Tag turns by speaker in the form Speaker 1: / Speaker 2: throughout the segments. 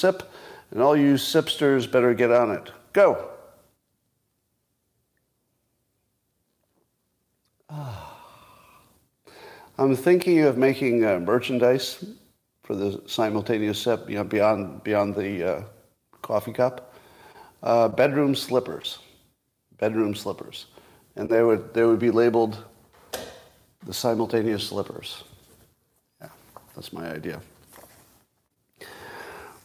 Speaker 1: sip, and all you sipsters better get on it. Go. I'm thinking of making uh, merchandise for the simultaneous sip, you know, beyond beyond the uh, coffee cup. Uh, bedroom slippers, bedroom slippers, and they would they would be labeled the simultaneous slippers. Yeah, that's my idea.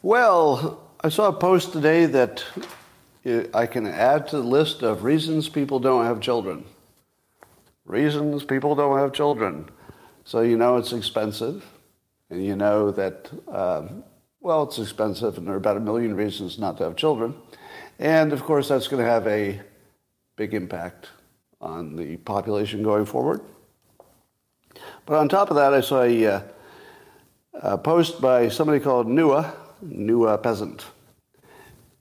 Speaker 1: Well, I saw a post today that uh, I can add to the list of reasons people don't have children. Reasons people don't have children. So you know it's expensive, and you know that, um, well, it's expensive, and there are about a million reasons not to have children. And of course, that's going to have a big impact on the population going forward. But on top of that, I saw a, uh, a post by somebody called Nua, Nua uh, Peasant,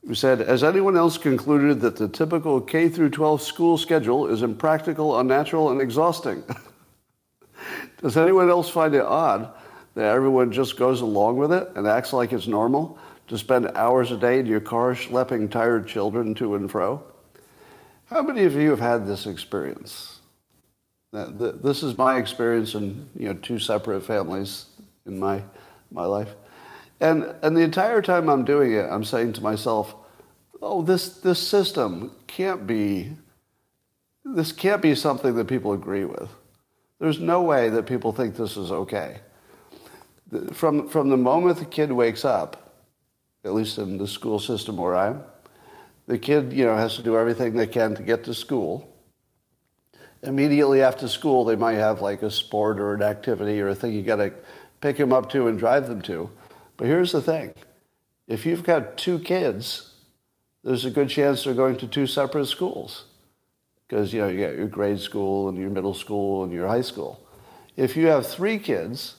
Speaker 1: who said, Has anyone else concluded that the typical K through 12 school schedule is impractical, unnatural, and exhausting? Does anyone else find it odd that everyone just goes along with it and acts like it's normal to spend hours a day in your car schlepping tired children to and fro? How many of you have had this experience? This is my experience in you know two separate families in my my life, and and the entire time I'm doing it, I'm saying to myself, "Oh, this this system can't be. This can't be something that people agree with." There's no way that people think this is okay. From, from the moment the kid wakes up, at least in the school system where I'm, the kid, you know, has to do everything they can to get to school. Immediately after school, they might have like a sport or an activity or a thing you got to pick them up to and drive them to. But here's the thing. If you've got two kids, there's a good chance they're going to two separate schools because you know you got your grade school and your middle school and your high school. If you have three kids,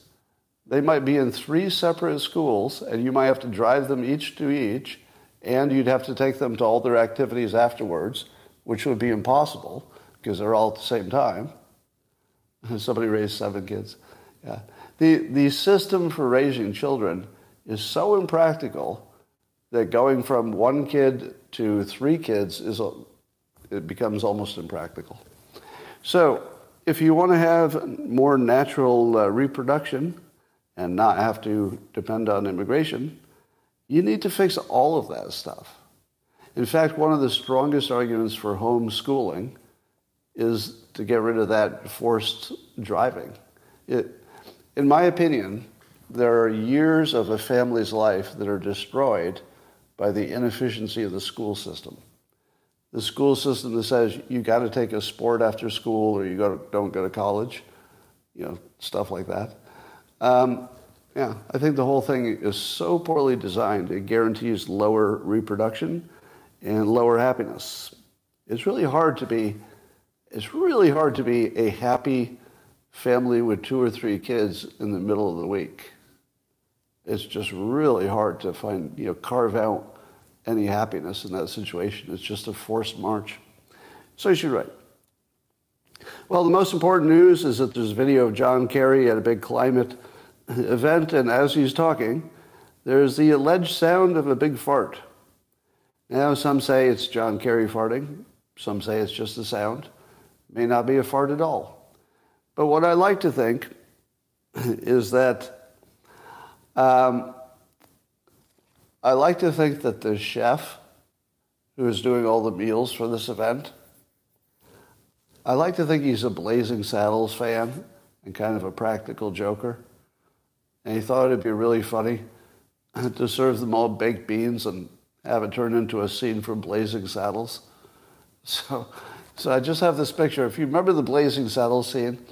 Speaker 1: they might be in three separate schools, and you might have to drive them each to each, and you'd have to take them to all their activities afterwards, which would be impossible because they're all at the same time. Somebody raised seven kids. Yeah. The, the system for raising children is so impractical that going from one kid to three kids is it becomes almost impractical. So, if you want to have more natural uh, reproduction and not have to depend on immigration, you need to fix all of that stuff. In fact, one of the strongest arguments for homeschooling is to get rid of that forced driving. It, in my opinion, there are years of a family's life that are destroyed by the inefficiency of the school system the school system that says you got to take a sport after school or you go to, don't go to college, you know, stuff like that. Um, yeah, I think the whole thing is so poorly designed, it guarantees lower reproduction and lower happiness. It's really hard to be, it's really hard to be a happy family with two or three kids in the middle of the week. It's just really hard to find, you know, carve out any happiness in that situation. It's just a forced march. So you should write. Well, the most important news is that there's a video of John Kerry at a big climate event, and as he's talking, there's the alleged sound of a big fart. Now, some say it's John Kerry farting. Some say it's just a sound. May not be a fart at all. But what I like to think is that um, I like to think that the chef who is doing all the meals for this event, I like to think he's a Blazing Saddles fan and kind of a practical joker. And he thought it'd be really funny to serve them all baked beans and have it turn into a scene from Blazing Saddles. So, so I just have this picture. If you remember the Blazing Saddles scene,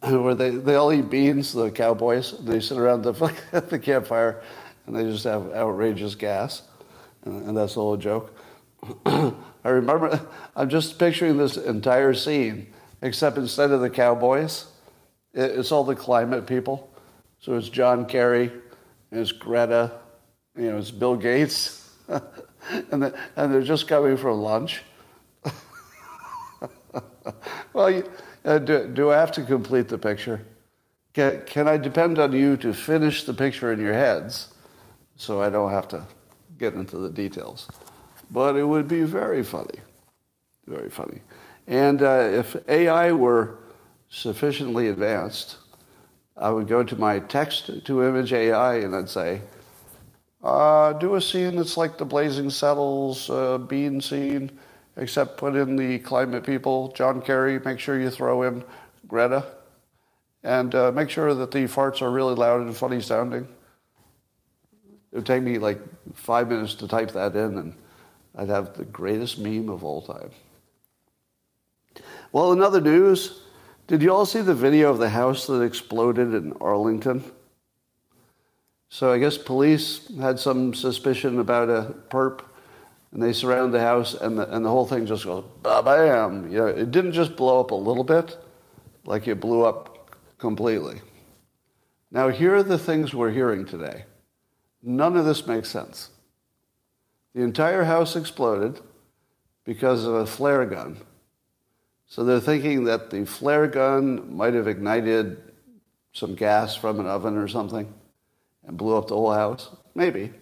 Speaker 1: where they, they all eat beans, the cowboys, they sit around the, the campfire and they just have outrageous gas, and, and that's the whole joke. I remember, I'm just picturing this entire scene, except instead of the cowboys, it, it's all the climate people. So it's John Kerry, it's Greta, you know, it's Bill Gates, and, the, and they're just coming from lunch. well, you, uh, do, do I have to complete the picture? Can, can I depend on you to finish the picture in your heads? so I don't have to get into the details. But it would be very funny. Very funny. And uh, if AI were sufficiently advanced, I would go to my text to image AI and I'd say, uh, do a scene that's like the Blazing Saddles uh, bean scene, except put in the climate people, John Kerry, make sure you throw in Greta, and uh, make sure that the farts are really loud and funny sounding. It would take me like five minutes to type that in, and I'd have the greatest meme of all time. Well, in other news, did you all see the video of the house that exploded in Arlington? So I guess police had some suspicion about a perp, and they surround the house, and the, and the whole thing just goes bam. You know, it didn't just blow up a little bit, like it blew up completely. Now, here are the things we're hearing today. None of this makes sense. The entire house exploded because of a flare gun. So they're thinking that the flare gun might have ignited some gas from an oven or something and blew up the whole house. Maybe.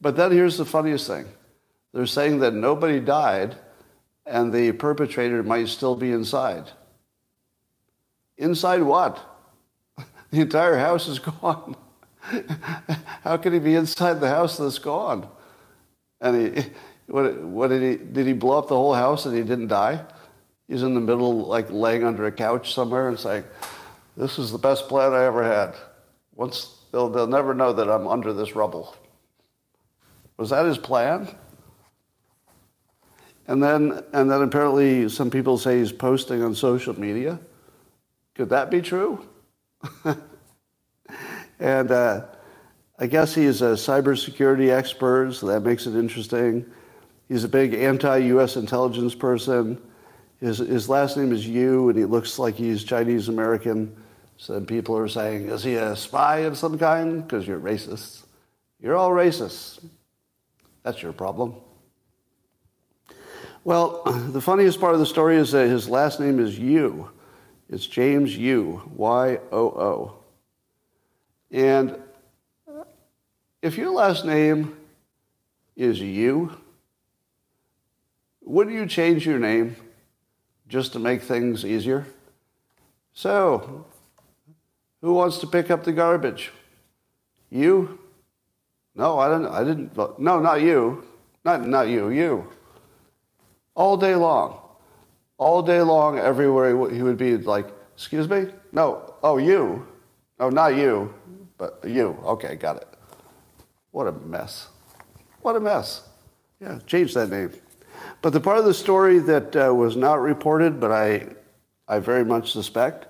Speaker 1: But then here's the funniest thing they're saying that nobody died and the perpetrator might still be inside. Inside what? The entire house is gone. How could he be inside the house that's gone? And he, what, what did he, did he blow up the whole house and he didn't die? He's in the middle, like laying under a couch somewhere and saying, this is the best plan I ever had. Once they'll, they'll never know that I'm under this rubble. Was that his plan? And then, and then apparently some people say he's posting on social media. Could that be true? and uh, I guess he's a cybersecurity expert, so that makes it interesting. He's a big anti-U.S. intelligence person. His, his last name is Yoo, and he looks like he's Chinese American. So people are saying, is he a spy of some kind? Because you're racist. You're all racist. That's your problem. Well, the funniest part of the story is that his last name is Yoo. It's James Yoo, Y O O. And if your last name is Yoo, wouldn't you change your name just to make things easier? So, who wants to pick up the garbage? You? No, I didn't. I didn't. No, not you. Not not you. You. All day long, all day long, everywhere he would be like, "Excuse me? No. Oh, you. Oh, not you, but you. Okay, got it. What a mess. What a mess. Yeah, change that name. But the part of the story that uh, was not reported, but I, I very much suspect,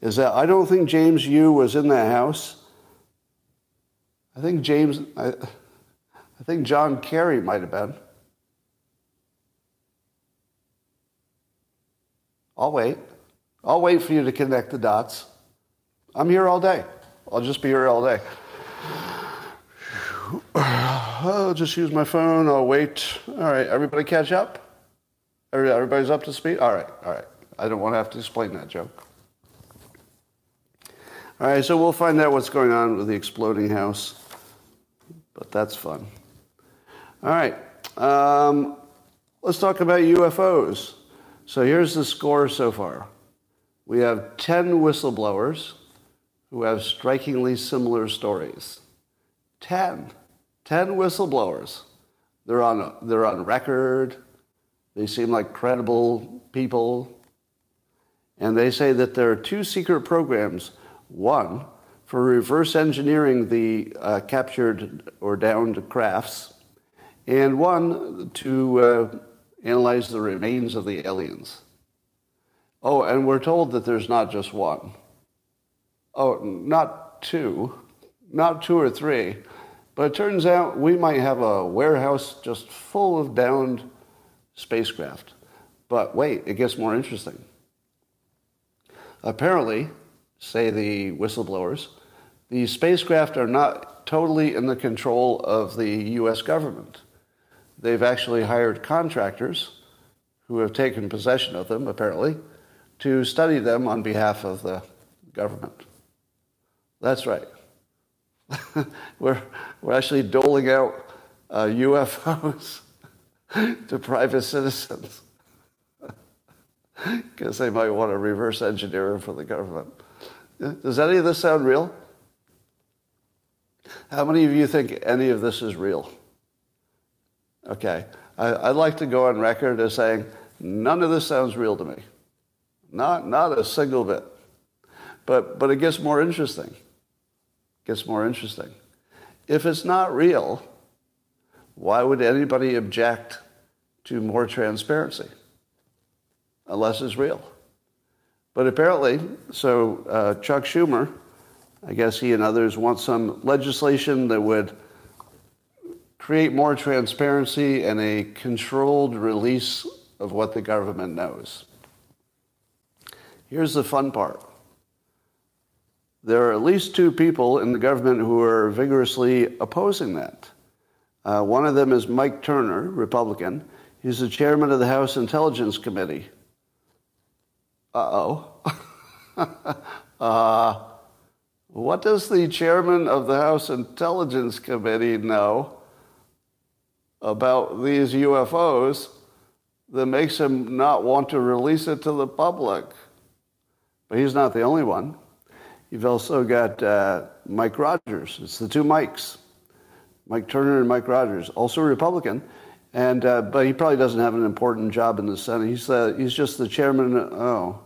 Speaker 1: is that I don't think James Yoo was in that house. I think James, I, I think John Kerry might have been. I'll wait. I'll wait for you to connect the dots. I'm here all day. I'll just be here all day. I'll just use my phone. I'll wait. All right, everybody catch up? Everybody's up to speed? All right, all right. I don't want to have to explain that joke. All right, so we'll find out what's going on with the exploding house, but that's fun. All right, um, let's talk about UFOs. So here's the score so far. We have 10 whistleblowers who have strikingly similar stories. 10. 10 whistleblowers. They're on, they're on record. They seem like credible people. And they say that there are two secret programs one, for reverse engineering the uh, captured or downed crafts, and one to uh, analyze the remains of the aliens. Oh, and we're told that there's not just one. Oh, not two, not two or three, but it turns out we might have a warehouse just full of downed spacecraft. But wait, it gets more interesting. Apparently, say the whistleblowers, the spacecraft are not totally in the control of the US government. They've actually hired contractors who have taken possession of them, apparently, to study them on behalf of the government. That's right. we're, we're actually doling out uh, UFOs to private citizens because they might want to reverse engineer them for the government. Does any of this sound real? How many of you think any of this is real? Okay. I, would like to go on record as saying none of this sounds real to me. Not, not a single bit. But, but it gets more interesting. It gets more interesting. If it's not real, why would anybody object to more transparency? Unless it's real. But apparently, so uh, Chuck Schumer, I guess he and others want some legislation that would create more transparency and a controlled release of what the government knows. Here's the fun part. There are at least two people in the government who are vigorously opposing that. Uh, one of them is Mike Turner, Republican. He's the chairman of the House Intelligence Committee. Uh-oh. uh, what does the chairman of the House Intelligence Committee know about these UFOs that makes him not want to release it to the public? But he's not the only one. You've also got uh, Mike Rogers. It's the two Mikes, Mike Turner and Mike Rogers, also a Republican, and uh, but he probably doesn't have an important job in the Senate. He's uh, he's just the chairman. Oh,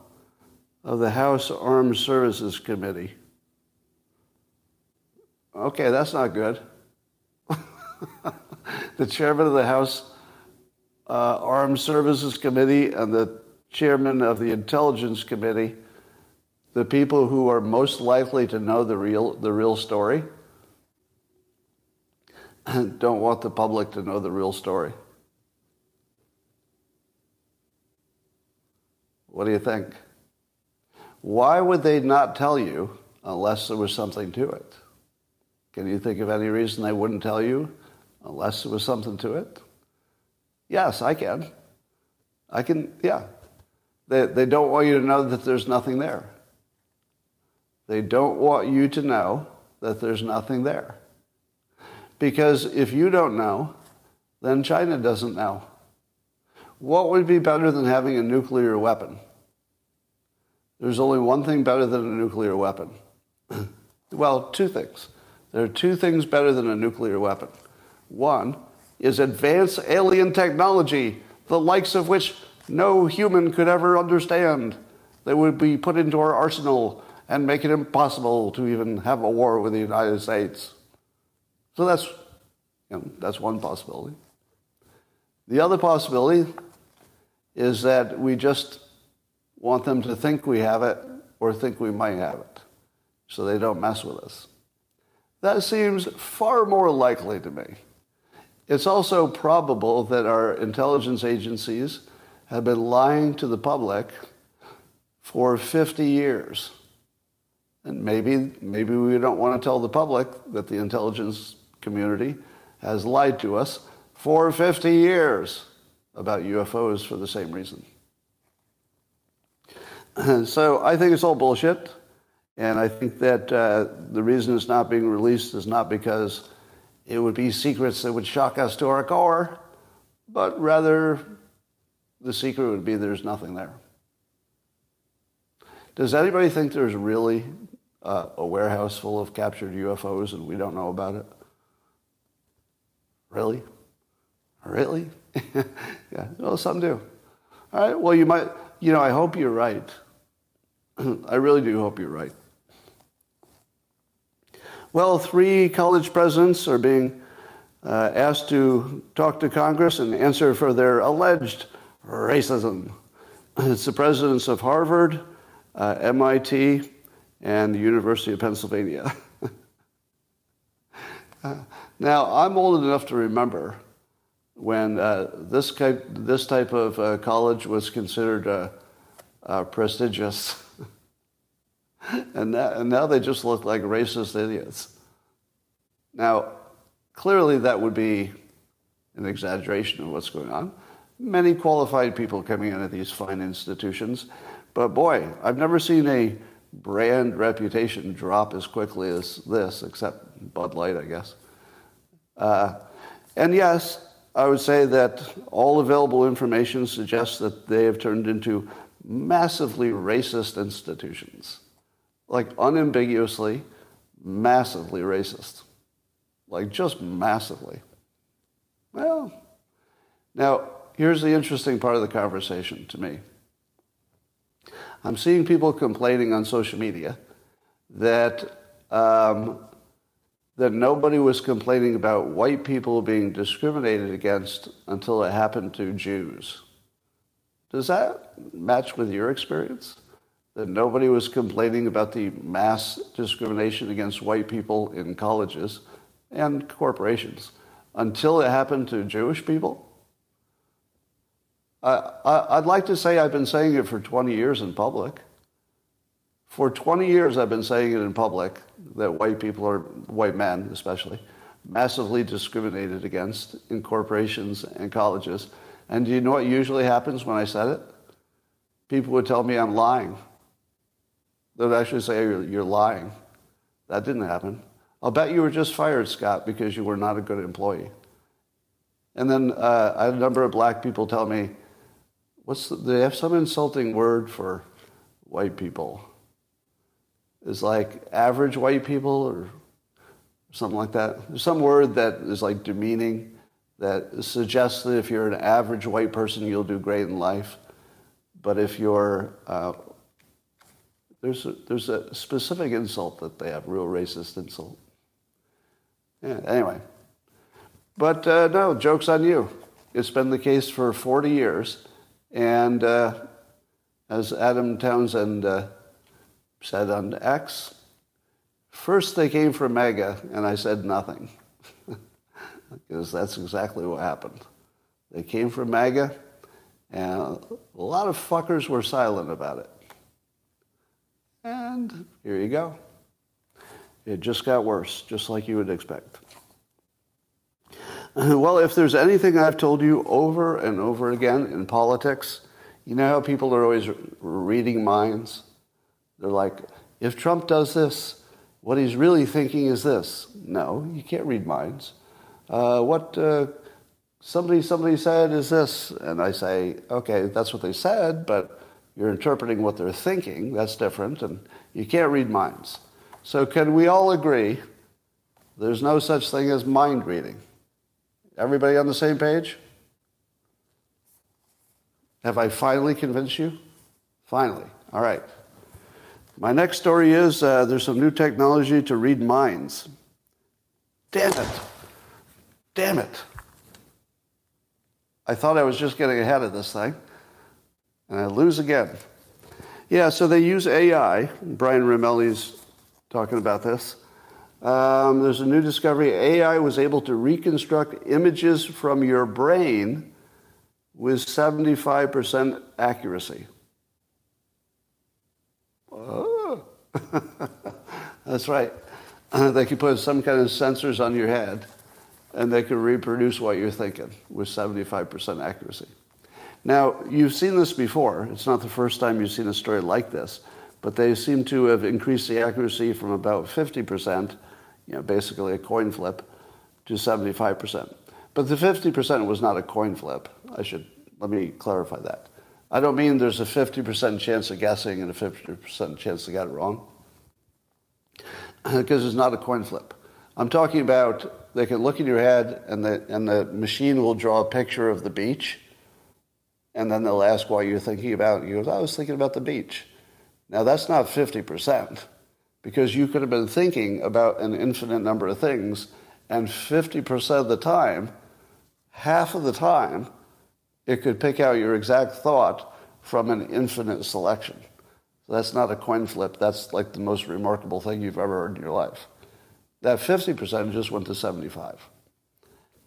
Speaker 1: of the House Armed Services Committee. Okay, that's not good. the chairman of the House uh, Armed Services Committee and the chairman of the Intelligence Committee, the people who are most likely to know the real, the real story, don't want the public to know the real story. What do you think? Why would they not tell you unless there was something to it? Can you think of any reason they wouldn't tell you unless there was something to it? Yes, I can. I can, yeah. They, they don't want you to know that there's nothing there. They don't want you to know that there's nothing there. Because if you don't know, then China doesn't know. What would be better than having a nuclear weapon? There's only one thing better than a nuclear weapon. well, two things. There are two things better than a nuclear weapon. One is advanced alien technology, the likes of which no human could ever understand, They would be put into our arsenal and make it impossible to even have a war with the United States. So that's, you know, that's one possibility. The other possibility is that we just want them to think we have it or think we might have it so they don't mess with us. That seems far more likely to me. It's also probable that our intelligence agencies have been lying to the public for 50 years. And maybe, maybe we don't want to tell the public that the intelligence community has lied to us for 50 years about UFOs for the same reason. So I think it's all bullshit. And I think that uh, the reason it's not being released is not because it would be secrets that would shock us to our core, but rather the secret would be there's nothing there. Does anybody think there's really uh, a warehouse full of captured UFOs and we don't know about it? Really? Really? yeah, well, some do. All right, well, you might, you know, I hope you're right. I really do hope you're right. Well, three college presidents are being uh, asked to talk to Congress and answer for their alleged racism. It's the presidents of Harvard, uh, MIT, and the University of Pennsylvania. uh, now, I'm old enough to remember when uh, this, type, this type of uh, college was considered uh, prestigious. and, now, and now they just look like racist idiots. Now, clearly that would be an exaggeration of what's going on. Many qualified people coming into these fine institutions, but boy, I've never seen a brand reputation drop as quickly as this, except Bud Light, I guess. Uh, And yes, I would say that all available information suggests that they have turned into massively racist institutions. Like unambiguously, massively racist. Like just massively. Well, now here's the interesting part of the conversation to me. I'm seeing people complaining on social media that um, that nobody was complaining about white people being discriminated against until it happened to Jews. Does that match with your experience? That nobody was complaining about the mass discrimination against white people in colleges and corporations until it happened to Jewish people? I, would like to say I've been saying it for 20 years in public. For 20 years, I've been saying it in public that white people are, white men especially, massively discriminated against in corporations and colleges. And do you know what usually happens when I said it? People would tell me I'm lying. They would actually say, you're, you're lying. That didn't happen. I'll bet you were just fired, Scott, because you were not a good employee. And then uh, I had a number of black people tell me, what's the, they have some insulting word for white people. Is like average white people or something like that. There's some word that is like demeaning that suggests that if you're an average white person, you'll do great in life. But if you're, uh, there's, a, there's a specific insult that they have, real racist insult. Yeah, anyway. But uh, no, joke's on you. It's been the case for 40 years. And uh, as Adam Townsend uh, said on X, first they came for MAGA, and I said nothing. because that's exactly what happened. They came for MAGA, and a lot of fuckers were silent about it. And here you go. It just got worse, just like you would expect. Well, if there's anything I've told you over and over again in politics, you know how people are always reading minds? They're like, if Trump does this, what he's really thinking is this. No, you can't read minds. Uh, what uh, somebody somebody said is this, and I say, okay, that's what they said, but you're interpreting what they're thinking. That's different, and you can't read minds. So, can we all agree there's no such thing as mind reading? Everybody on the same page? Have I finally convinced you? Finally. All right. My next story is uh, there's some new technology to read minds. Damn it. Damn it. I thought I was just getting ahead of this thing, and I lose again. Yeah, so they use AI. Brian Roemmele's talking about this. Um, there's a new discovery. AI was able to reconstruct images from your brain with 75% accuracy. Oh. That's right. they could put some kind of sensors on your head and they can reproduce what you're thinking with 75% accuracy. Now, you've seen this before. It's not the first time you've seen a story like this, but they seem to have increased the accuracy from about 50% you know, basically a coin flip, to 75%. But the 50% was not a coin flip. I should, let me clarify that. I don't mean there's a 50% chance of guessing and a 50% chance to get it wrong, because it's not a coin flip. I'm talking about they can look in your head and the, and the machine will draw a picture of the beach, and then they'll ask why you're thinking about it. You go, I was thinking about the beach. Now, that's not 50% because you could have been thinking about an infinite number of things, and 50% of the time, half of the time, it could pick out your exact thought from an infinite selection. So that's not a coin flip. That's like the most remarkable thing you've ever heard in your life. That 50% just went to 75.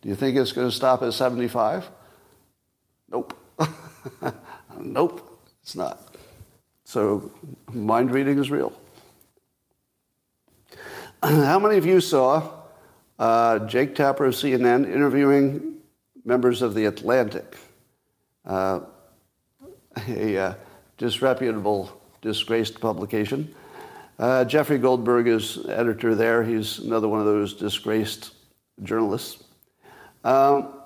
Speaker 1: Do you think it's going to stop at 75? Nope. nope, it's not. So mind reading is real. How many of you saw uh, Jake Tapper of CNN interviewing members of The Atlantic, uh, a uh, disreputable, disgraced publication? Uh, Jeffrey Goldberg is editor there. He's another one of those disgraced journalists. Um,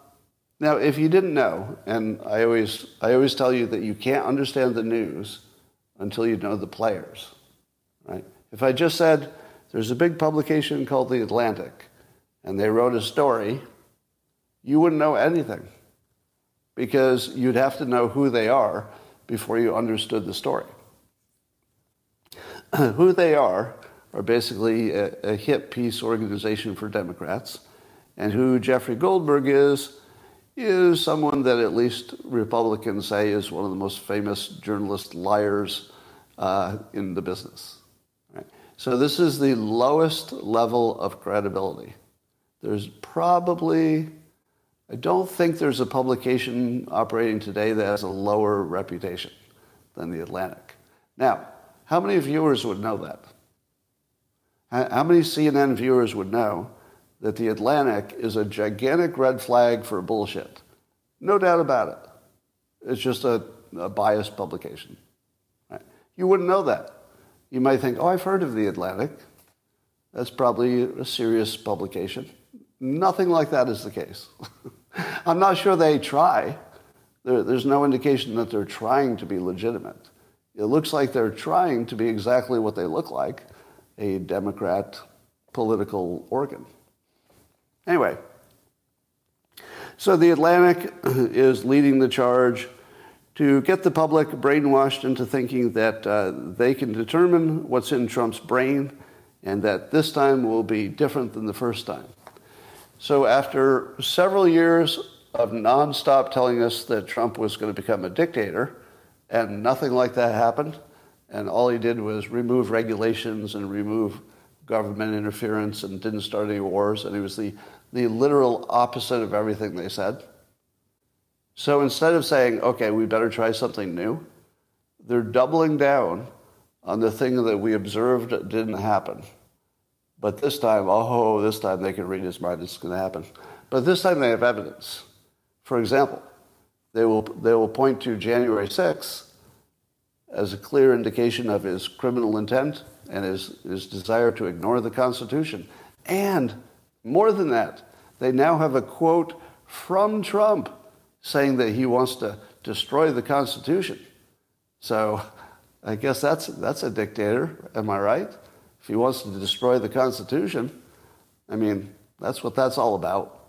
Speaker 1: now, if you didn't know, and I always, I always tell you that you can't understand the news until you know the players, right? If I just said, there's a big publication called The Atlantic, and they wrote a story, you wouldn't know anything because you'd have to know who they are before you understood the story. who they are are basically a, a hip peace organization for Democrats, and who Jeffrey Goldberg is is someone that at least Republicans say is one of the most famous journalist liars uh, in the business. Right? So this is the lowest level of credibility. There's probably, I don't think there's a publication operating today that has a lower reputation than the Atlantic. Now, how many viewers would know that? How many CNN viewers would know that the Atlantic is a gigantic red flag for bullshit. No doubt about it. It's just a, a biased publication. Right? You wouldn't know that. You might think, oh, I've heard of the Atlantic. That's probably a serious publication. Nothing like that is the case. I'm not sure they try. There, there's no indication that they're trying to be legitimate. It looks like they're trying to be exactly what they look like a Democrat political organ. Anyway, so the Atlantic is leading the charge to get the public brainwashed into thinking that uh, they can determine what's in Trump's brain and that this time will be different than the first time. So, after several years of nonstop telling us that Trump was going to become a dictator, and nothing like that happened, and all he did was remove regulations and remove government interference and didn't start any wars, and he was the, the literal opposite of everything they said. So instead of saying, okay, we better try something new, they're doubling down on the thing that we observed didn't happen. But this time, oh, this time they can read his mind, it's going to happen. But this time they have evidence. For example, they will, they will point to January 6th as a clear indication of his criminal intent and his, his desire to ignore the Constitution. And more than that, they now have a quote from Trump saying that he wants to destroy the Constitution. So I guess that's, that's a dictator, am I right? If he wants to destroy the Constitution, I mean, that's what that's all about.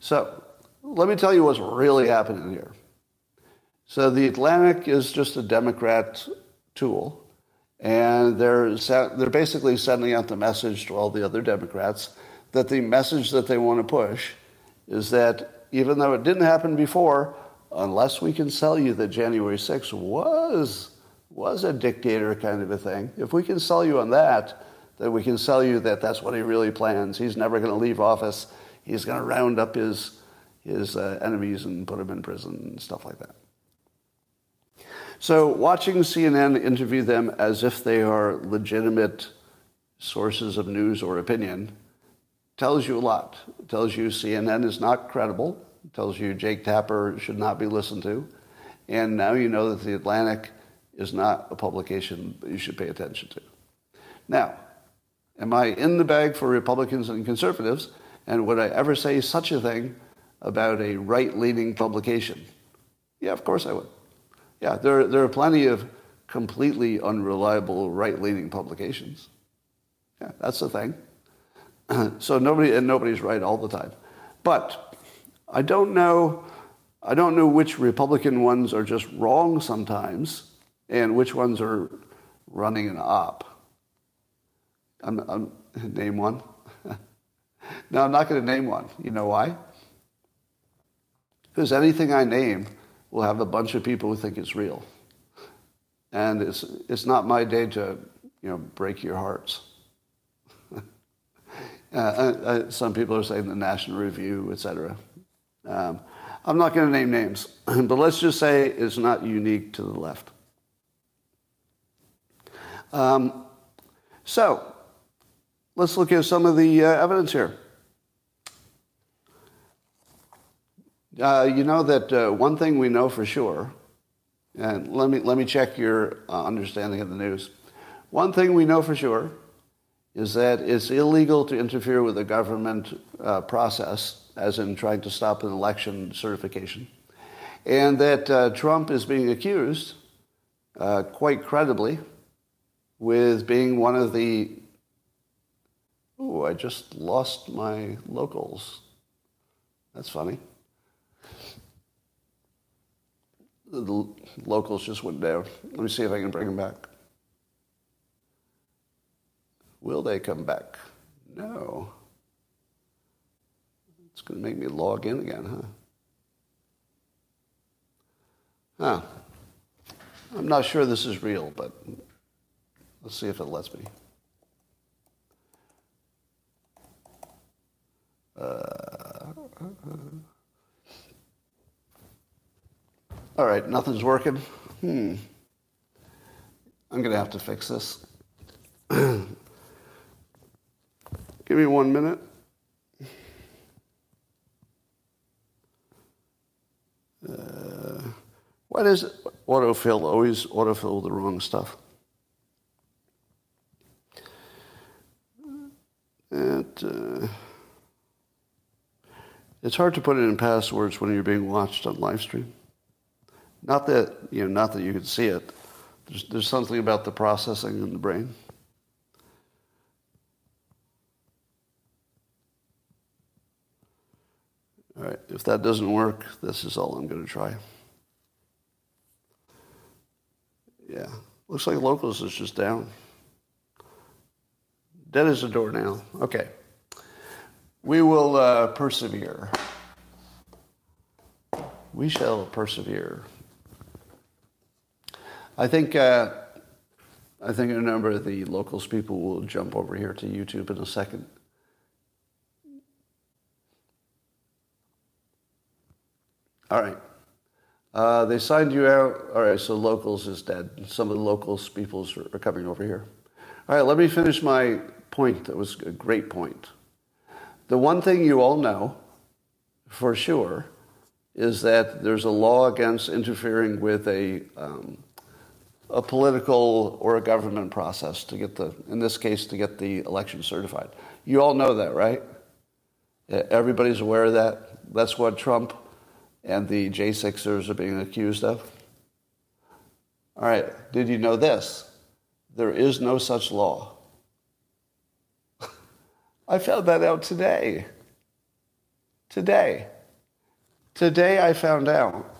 Speaker 1: So let me tell you what's really happening here. So the Atlantic is just a Democrat tool and they're, they're basically sending out the message to all the other Democrats that the message that they want to push is that even though it didn't happen before, unless we can sell you that January 6th was, was a dictator kind of a thing, if we can sell you on that, then we can sell you that that's what he really plans. He's never going to leave office. He's going to round up his, his uh, enemies and put them in prison and stuff like that. So watching CNN interview them as if they are legitimate sources of news or opinion tells you a lot. It tells you CNN is not credible. It tells you Jake Tapper should not be listened to. And now you know that The Atlantic is not a publication that you should pay attention to. Now, am I in the bag for Republicans and conservatives? And would I ever say such a thing about a right-leaning publication? Yeah, of course I would. Yeah, there, there are plenty of completely unreliable right-leaning publications. Yeah, that's the thing. so nobody and nobody's right all the time. But I don't know I don't know which Republican ones are just wrong sometimes and which ones are running an op. I'm, I'm name one. no, I'm not going to name one. You know why? Because anything I name will have a bunch of people who think it's real. And it's, it's not my day to, you know, break your hearts. uh, uh, uh, some people are saying the National Review, etc. Um, I'm not going to name names, but let's just say it's not unique to the left. Um, so, let's look at some of the uh, evidence here. Uh, you know that uh, one thing we know for sure, and let me, let me check your uh, understanding of the news. One thing we know for sure is that it's illegal to interfere with the government uh, process as in trying to stop an election certification, and that uh, Trump is being accused, uh, quite credibly, with being one of the. Oh, I just lost my locals. That's funny. The locals just went down. Let me see if I can bring them back. Will they come back? No. It's going to make me log in again, huh? Huh. I'm not sure this is real, but let's see if it lets me. Uh, all right, nothing's working. Hmm. I'm going to have to fix this. Give me one minute. Uh, why does autofill always autofill the wrong stuff? It, uh, it's hard to put it in passwords when you're being watched on live stream. Not that you know, not that you can see it. There's, there's something about the processing in the brain. All right, if that doesn't work, this is all I'm going to try. Yeah, looks like locals is just down. Dead as a doornail. Okay. We will uh, persevere. We shall persevere. I think uh, I think a number of the locals people will jump over here to YouTube in a second. All right. Uh, they signed you out. All right, so locals is dead. Some of the locals peoples are coming over here. All right, let me finish my point. That was a great point. The one thing you all know for sure is that there's a law against interfering with a, um, a political or a government process to get the, in this case, to get the election certified. You all know that, right? Everybody's aware of that. That's what Trump and the J6ers are being accused of. All right, did you know this? There is no such law. I found that out today. Today. Today I found out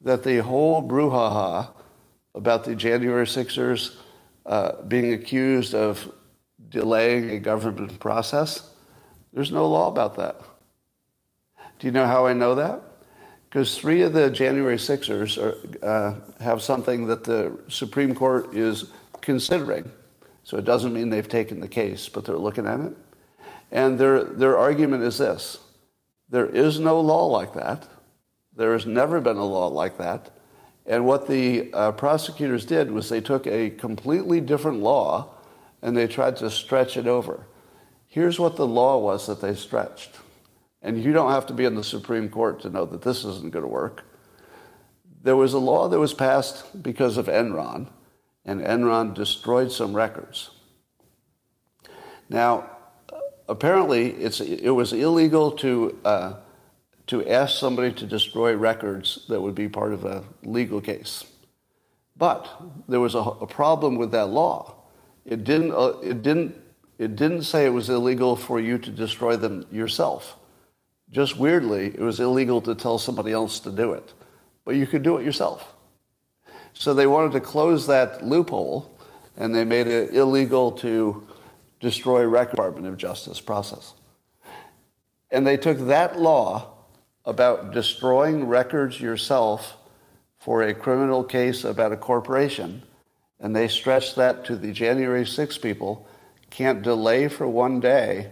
Speaker 1: that the whole brouhaha about the January Sixers uh, being accused of delaying a government process, there's no law about that. Do you know how I know that? because three of the January Sixers are, uh, have something that the Supreme Court is considering. So it doesn't mean they've taken the case, but they're looking at it. And their, their argument is this there is no law like that. There has never been a law like that. And what the uh, prosecutors did was they took a completely different law and they tried to stretch it over. Here's what the law was that they stretched and you don't have to be in the Supreme Court to know that this isn't going to work. There was a law that was passed because of Enron, and Enron destroyed some records. Now, apparently, it's, it was illegal to, uh, to ask somebody to destroy records that would be part of a legal case. But there was a, a problem with that law. It didn't, uh, it, didn't, it didn't say it was illegal for you to destroy them yourself. Just weirdly, it was illegal to tell somebody else to do it, but you could do it yourself. So they wanted to close that loophole, and they made it illegal to destroy record Department of Justice process. And they took that law about destroying records yourself for a criminal case about a corporation, and they stretched that to the January 6 people can't delay for one day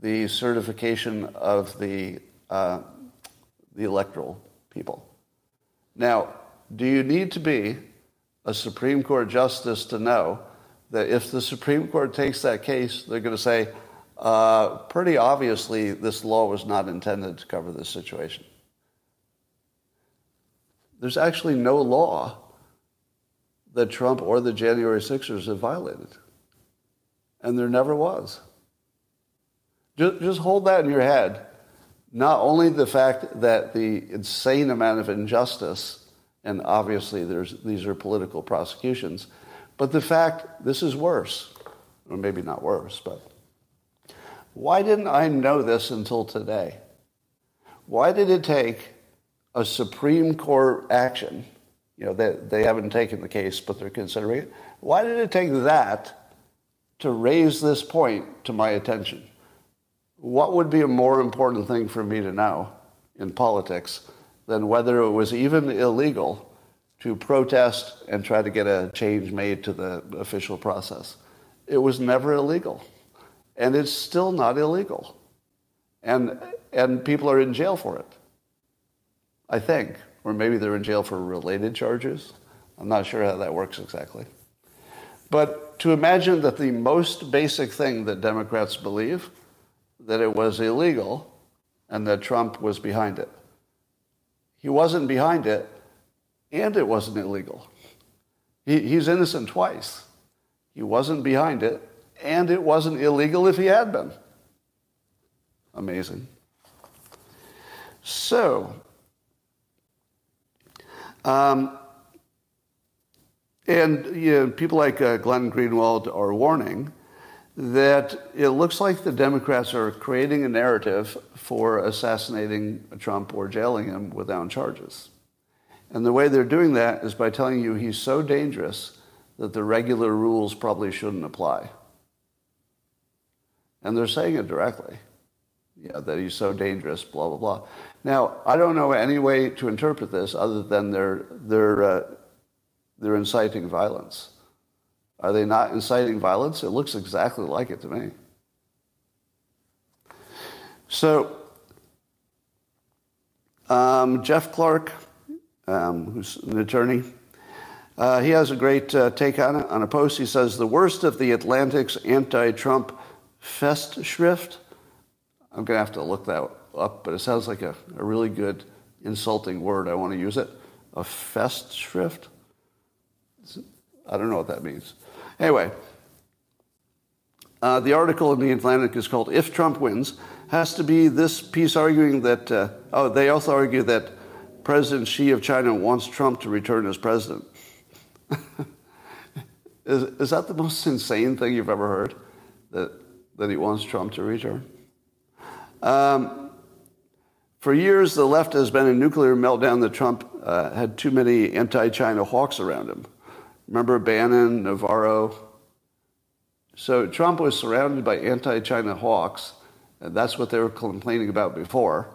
Speaker 1: the certification of the, uh, the electoral people. Now, do you need to be a Supreme Court justice to know that if the Supreme Court takes that case, they're going to say, uh, pretty obviously, this law was not intended to cover this situation. There's actually no law that Trump or the January Sixers have violated. And there never was. Just, just hold that in your head not only the fact that the insane amount of injustice, and obviously there's, these are political prosecutions, but the fact this is worse, or maybe not worse, but why didn't I know this until today? Why did it take a Supreme Court action? You know, they, they haven't taken the case, but they're considering it. Why did it take that to raise this point to my attention? What would be a more important thing for me to know in politics than whether it was even illegal to protest and try to get a change made to the official process? It was never illegal and it's still not illegal. And, and people are in jail for it, I think. Or maybe they're in jail for related charges. I'm not sure how that works exactly. But to imagine that the most basic thing that Democrats believe, that it was illegal and that Trump was behind it. He wasn't behind it, and it wasn't illegal. He, he's innocent twice. He wasn't behind it, and it wasn't illegal if he had been. Amazing. So, um, and you know, people like uh, Glenn Greenwald are warning that it looks like the Democrats are creating a narrative for assassinating Trump or jailing him without charges. And the way they're doing that is by telling you he's so dangerous that the regular rules probably shouldn't apply. And they're saying it directly. Yeah, that he's so dangerous, blah, blah, blah. Now, I don't know any way to interpret this other than they're, they're, uh, they're inciting violence. Are they not inciting violence? It looks exactly like it to me. So, um, Jeff Clark, um, who's an attorney, uh, he has a great uh, take on it. On a post, he says, The worst of the Atlantic's anti Trump Festschrift. I'm going to have to look that up, but it sounds like a, a really good insulting word. I want to use it. A Festschrift? I don't know what that means. Anyway, uh, the article in The Atlantic is called If Trump Wins. Has to be this piece arguing that, uh, oh, they also argue that President Xi of China wants Trump to return as president. is, is that the most insane thing you've ever heard? That that he wants Trump to return. Um, for years, the left has been in nuclear meltdown that Trump uh, had too many anti China hawks around him. Remember Bannon, Navarro? So Trump was surrounded by anti China hawks, and that's what they were complaining about before.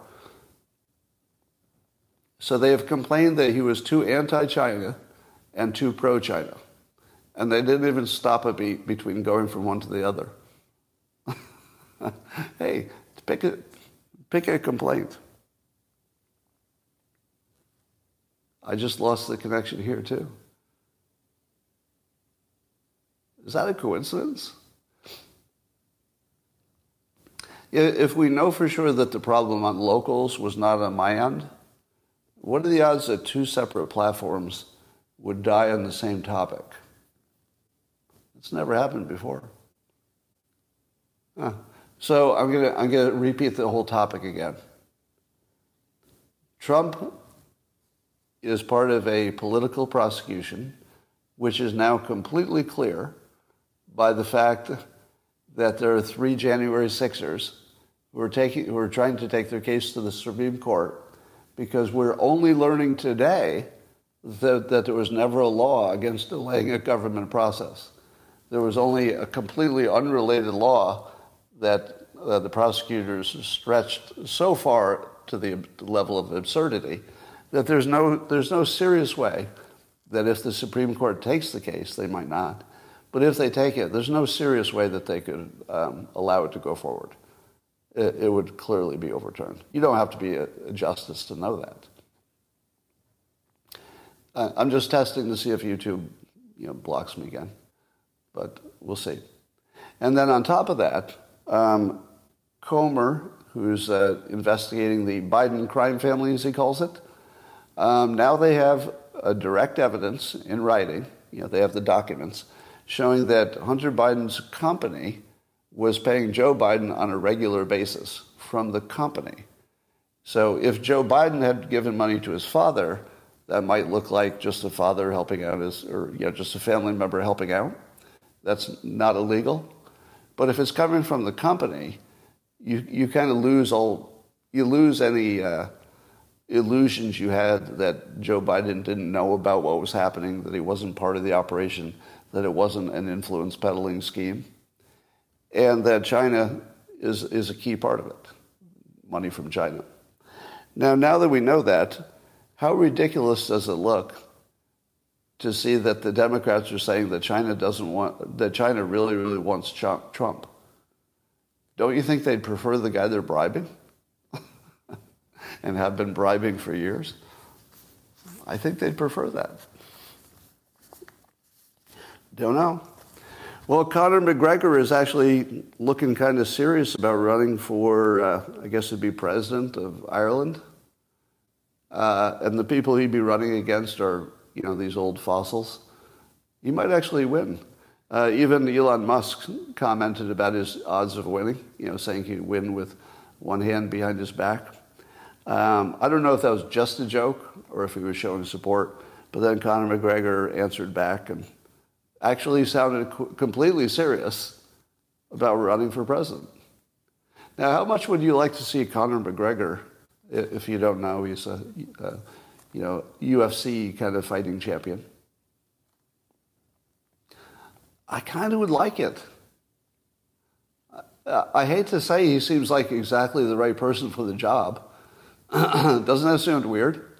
Speaker 1: So they have complained that he was too anti China and too pro China. And they didn't even stop a beat between going from one to the other. hey, pick a, pick a complaint. I just lost the connection here too. Is that a coincidence? If we know for sure that the problem on locals was not on my end, what are the odds that two separate platforms would die on the same topic? It's never happened before. Huh. So I'm going to I'm going to repeat the whole topic again. Trump is part of a political prosecution, which is now completely clear by the fact that there are three January Sixers who are, taking, who are trying to take their case to the Supreme Court because we're only learning today that, that there was never a law against delaying a government process. There was only a completely unrelated law that uh, the prosecutors stretched so far to the level of absurdity that there's no, there's no serious way that if the Supreme Court takes the case, they might not, but if they take it, there's no serious way that they could um, allow it to go forward. It, it, would clearly be overturned. You don't have to be a, a justice to know that. Uh, I'm just testing to see if YouTube you know, blocks me again, but we'll see. And then on top of that, um, Comer, who's uh, investigating the Biden crime family, as he calls it, um, now they have direct evidence in writing, you know, they have the documents, showing that Hunter Biden's company was paying Joe Biden on a regular basis from the company. So if Joe Biden had given money to his father, that might look like just a father helping out his, or you know, just a family member helping out. That's not illegal. But if it's coming from the company, you, you kind of lose all, you lose any uh, illusions you had that Joe Biden didn't know about what was happening, that he wasn't part of the operation, that it wasn't an influence peddling scheme, and that China is, is a key part of it, money from China. Now, now that we know that, how ridiculous does it look to see that the Democrats are saying that China doesn't want, that China really, really wants Trump? Don't you think they'd prefer the guy they're bribing and have been bribing for years? I think they'd prefer that. Don't know. Well, Conor McGregor is actually looking kind of serious about running for, uh, I guess it'd be president of Ireland. Uh, and the people he'd be running against are, you know, these old fossils. He might actually win. Uh, even Elon Musk commented about his odds of winning, you know, saying he'd win with one hand behind his back. Um, I don't know if that was just a joke or if he was showing support, but then Conor McGregor answered back and actually sounded completely serious about running for president. Now, how much would you like to see Conor McGregor? If you don't know, he's a, a you know UFC kind of fighting champion. I kind of would like it. I hate to say he seems like exactly the right person for the job. Doesn't that sound weird?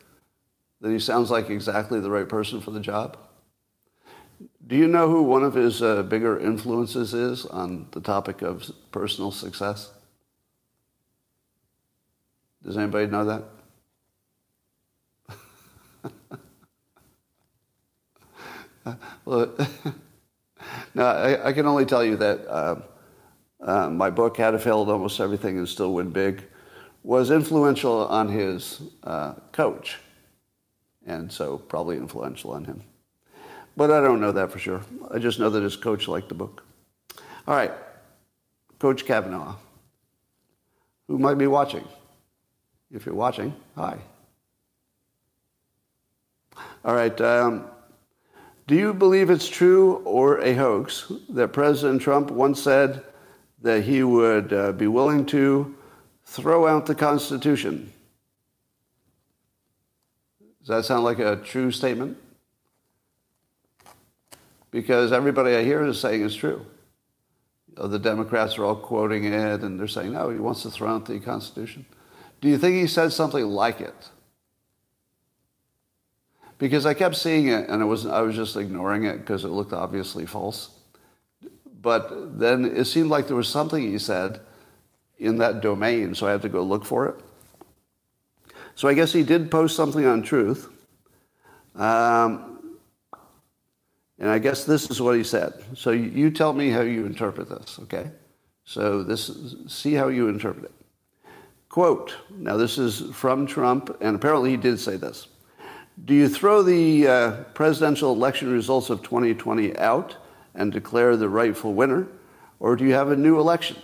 Speaker 1: That he sounds like exactly the right person for the job? Do you know who one of his uh, bigger influences is on the topic of personal success? Does anybody know that? well, no, I, I, can only tell you that uh, uh, my book, How to Fail at Almost Everything and Still Win Big, was influential on his uh, coach, and so probably influential on him. But I don't know that for sure. I just know that his coach liked the book. All right, Coach Kavanagh, who might be watching. If you're watching, hi. All right, um, do you believe it's true or a hoax that President Trump once said that he would uh, be willing to throw out the Constitution? Does that sound like a true statement? because everybody I hear is saying it's true. You know, the Democrats are all quoting it, and they're saying, no, he wants to throw out the Constitution. Do you think he said something like it? Because I kept seeing it, and it was, I was just ignoring it because it looked obviously false. But then it seemed like there was something he said in that domain, so I had to go look for it. So I guess he did post something on Truth. Um, and I guess this is what he said. So you tell me how you interpret this, okay? So this, see how you interpret it. Quote, now this is from Trump, and apparently he did say this. Do you throw the uh, presidential election results of 2020 out and declare the rightful winner, or do you have a new election?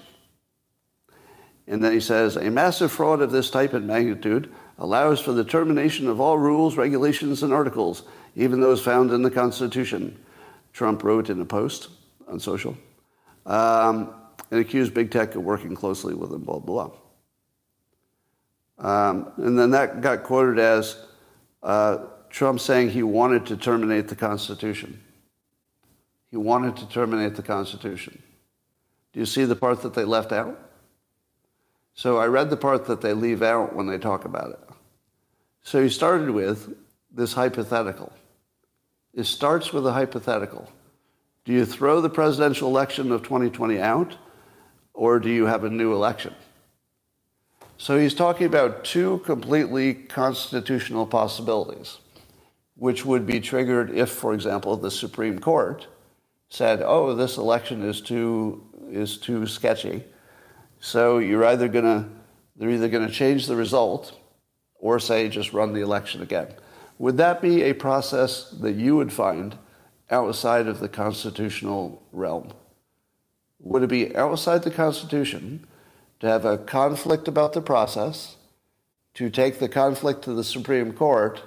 Speaker 1: And then he says, a massive fraud of this type and magnitude allows for the termination of all rules, regulations, and articles even those found in the Constitution, Trump wrote in a post on social, um, and accused big tech of working closely with him, blah, blah, blah. Um, and then that got quoted as uh, Trump saying he wanted to terminate the Constitution. He wanted to terminate the Constitution. Do you see the part that they left out? So I read the part that they leave out when they talk about it. So he started with this hypothetical. It starts with a hypothetical. Do you throw the presidential election of 2020 out, or do you have a new election? So he's talking about two completely constitutional possibilities, which would be triggered if, for example, the Supreme Court said, "Oh, this election is too is too sketchy." So you're either gonna they're either going to change the result or say just run the election again. Would that be a process that you would find outside of the constitutional realm? Would it be outside the Constitution to have a conflict about the process to take the conflict to the Supreme Court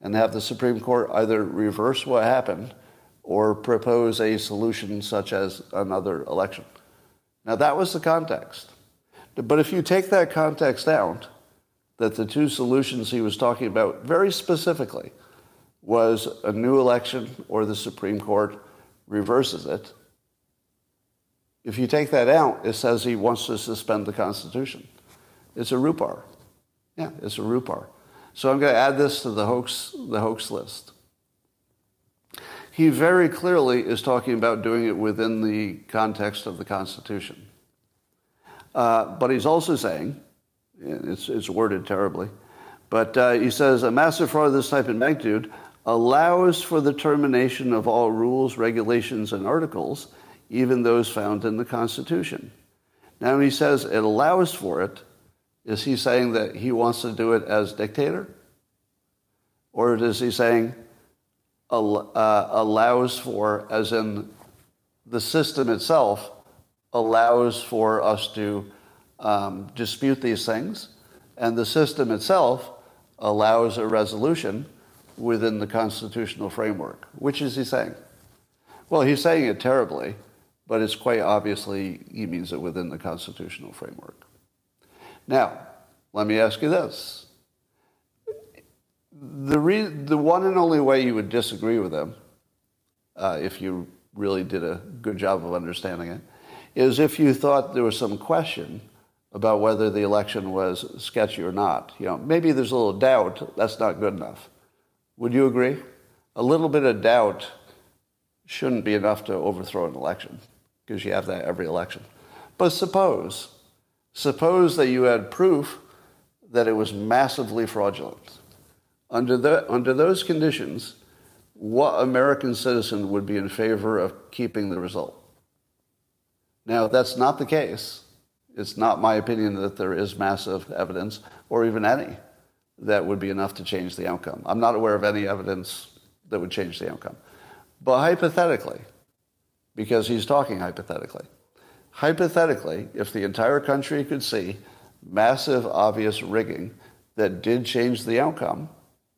Speaker 1: and have the Supreme Court either reverse what happened or propose a solution such as another election. Now, that was the context. But if you take that context out, that the two solutions he was talking about very specifically was a new election or the Supreme Court reverses it. If you take that out, it says he wants to suspend the Constitution. It's a rupar. Yeah, it's a rupar. So I'm going to add this to the hoax, the hoax list. He very clearly is talking about doing it within the context of the Constitution. Uh, but he's also saying, it's, it's worded terribly, but uh, he says a massive fraud of this type in magnitude allows for the termination of all rules, regulations, and articles, even those found in the Constitution. Now, he says it allows for it, is he saying that he wants to do it as dictator? Or is he saying uh, allows for, as in the system itself allows for us to um, dispute these things, and the system itself allows a resolution within the constitutional framework. Which is he saying? Well, he's saying it terribly, but it's quite obviously he means it within the constitutional framework. Now, let me ask you this. The, re- the one and only way you would disagree with him, uh, if you really did a good job of understanding it, is if you thought there was some question about whether the election was sketchy or not. You know, maybe there's a little doubt. That's not good enough. Would you agree? A little bit of doubt shouldn't be enough to overthrow an election because you have that every election. But suppose, suppose that you had proof that it was massively fraudulent. Under, the, under those conditions, what American citizen would be in favor of keeping the result? Now, that's not the case, it's not my opinion that there is massive evidence, or even any, that would be enough to change the outcome. I'm not aware of any evidence that would change the outcome. But hypothetically, because he's talking hypothetically, hypothetically, if the entire country could see massive, obvious rigging that did change the outcome,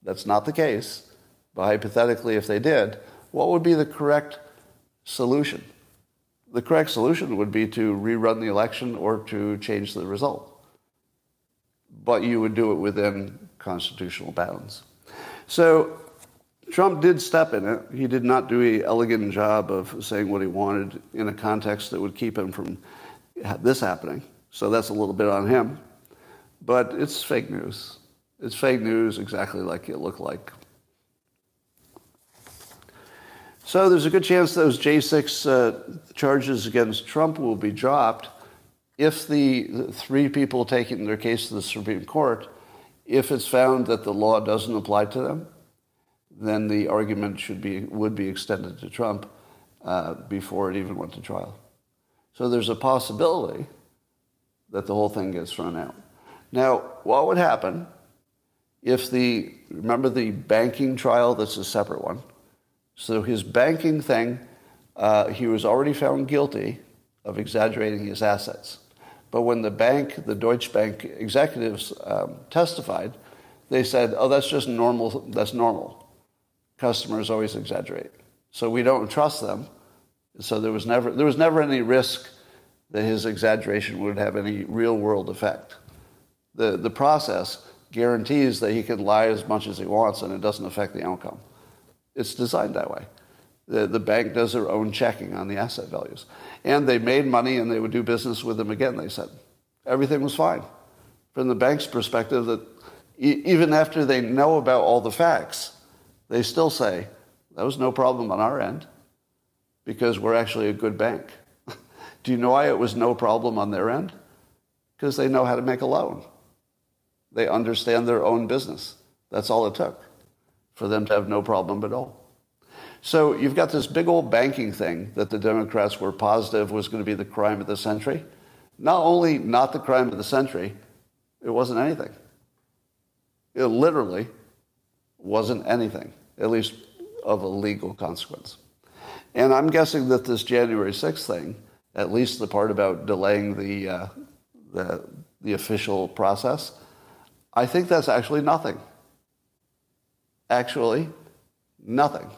Speaker 1: that's not the case, but hypothetically, if they did, what would be the correct solution? The correct solution would be to rerun the election or to change the result. But you would do it within constitutional bounds. So Trump did step in it. He did not do an elegant job of saying what he wanted in a context that would keep him from this happening. So that's a little bit on him. But it's fake news. It's fake news exactly like it looked like. So there's a good chance those J6 uh, charges against Trump will be dropped if the three people taking their case to the Supreme Court if it's found that the law doesn't apply to them, then the argument should be, would be extended to Trump uh, before it even went to trial. So there's a possibility that the whole thing gets thrown out. Now, what would happen if the, remember the banking trial? That's a separate one. So his banking thing, uh, he was already found guilty of exaggerating his assets. But when the bank, the Deutsche Bank executives um, testified, they said, "Oh, that's just normal. That's normal. Customers always exaggerate, so we don't trust them." So there was never there was never any risk that his exaggeration would have any real world effect. The the process guarantees that he can lie as much as he wants and it doesn't affect the outcome. It's designed that way. The, the bank does their own checking on the asset values. And they made money and they would do business with them again, they said. Everything was fine. From the bank's perspective, that even after they know about all the facts, they still say, that was no problem on our end because we're actually a good bank. do you know why it was no problem on their end? Because they know how to make a loan. They understand their own business. That's all it took for them to have no problem at all. So you've got this big old banking thing that the Democrats were positive was going to be the crime of the century. Not only not the crime of the century, it wasn't anything. It literally wasn't anything, at least of a legal consequence. And I'm guessing that this January 6th thing, at least the part about delaying the, uh, the, the official process, I think that's actually nothing. Actually, nothing.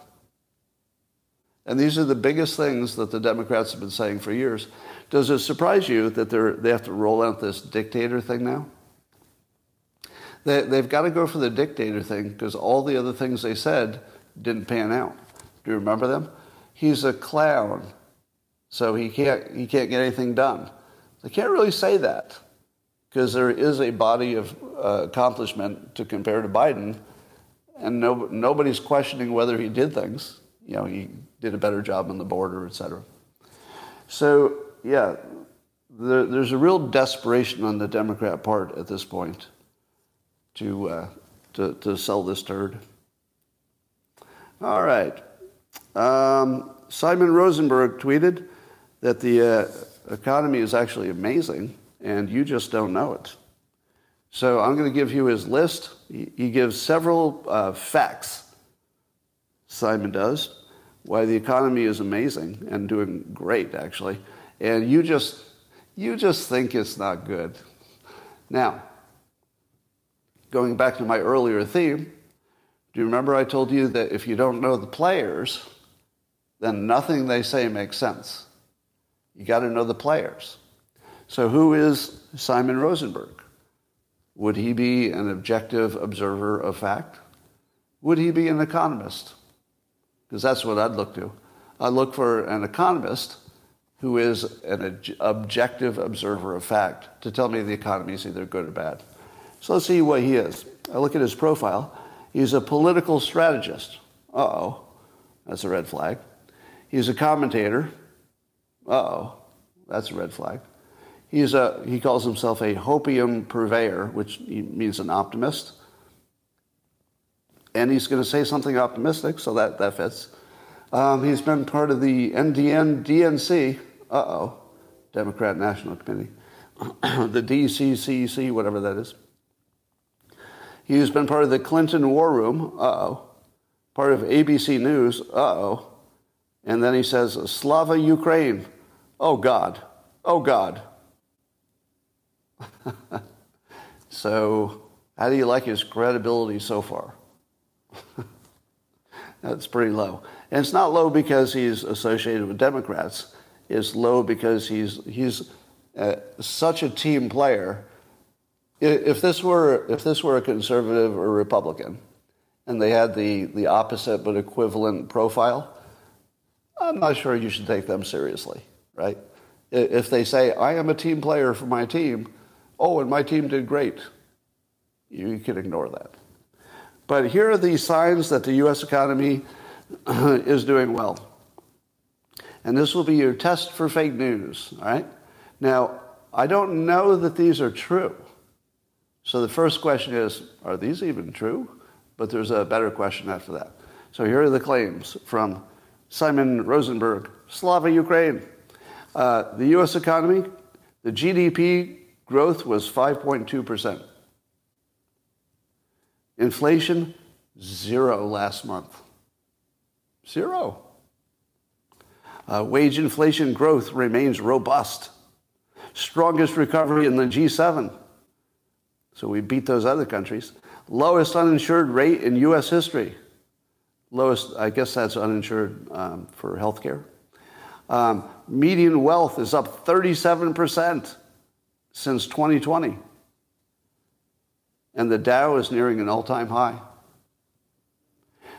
Speaker 1: And these are the biggest things that the Democrats have been saying for years. Does it surprise you that they have to roll out this dictator thing now? They, they've got to go for the dictator thing because all the other things they said didn't pan out. Do you remember them? He's a clown, so he can't, he can't get anything done. They can't really say that because there is a body of uh, accomplishment to compare to Biden, and no, nobody's questioning whether he did things. You know, he did a better job on the border, et cetera. So, yeah, there, there's a real desperation on the Democrat part at this point to, uh, to, to sell this turd. All right. Um, Simon Rosenberg tweeted that the uh, economy is actually amazing and you just don't know it. So I'm going to give you his list. He, gives several uh, facts, Simon does, why the economy is amazing and doing great, actually. And you just, you just think it's not good. Now, going back to my earlier theme, do you remember I told you that if you don't know the players, then nothing they say makes sense? You got to know the players. So, who is Simon Rosenberg? Would he be an objective observer of fact? Would he be an economist? Because that's what I'd look to. I'd look for an economist who is an objective observer of fact to tell me the economy is either good or bad. So let's see what he is. I look at his profile. He's a political strategist. Uh oh, that's a red flag. He's a commentator. Uh oh, that's a red flag. He's a, he calls himself a hopium purveyor, which means an optimist. And he's going to say something optimistic, so that, that fits. Um, he's been part of the NDN DNC, uh oh, Democrat National Committee, the DCCC, whatever that is. He's been part of the Clinton War Room, uh-oh. Part of ABC News, uh-oh. And then he says, Slava Ukraine. Oh, God. Oh, God. so, how do you like his credibility so far? That's pretty low. And it's not low because he's associated with Democrats. It's low because he's, he's uh, such a team player if this were if this were a conservative or Republican, and they had the the opposite but equivalent profile, I'm not sure you should take them seriously, right? If they say I am a team player for my team, oh, and my team did great, you can ignore that. But here are the signs that the U.S. economy is doing well. And this will be your test for fake news, all right? Now, I don't know that these are true. So the first question is, are these even true? But there's a better question after that. So here are the claims from Simon Rosenberg, Slava Ukraine. Uh, the U.S. economy, the GDP growth was 5.2%. Inflation, zero last month. Zero. Uh, wage inflation growth remains robust. Strongest recovery in the G7. So we beat those other countries. Lowest uninsured rate in U.S. history. Lowest, I guess that's uninsured um, for healthcare. Um, median wealth is up 37% since 2020. And the Dow is nearing an all time high.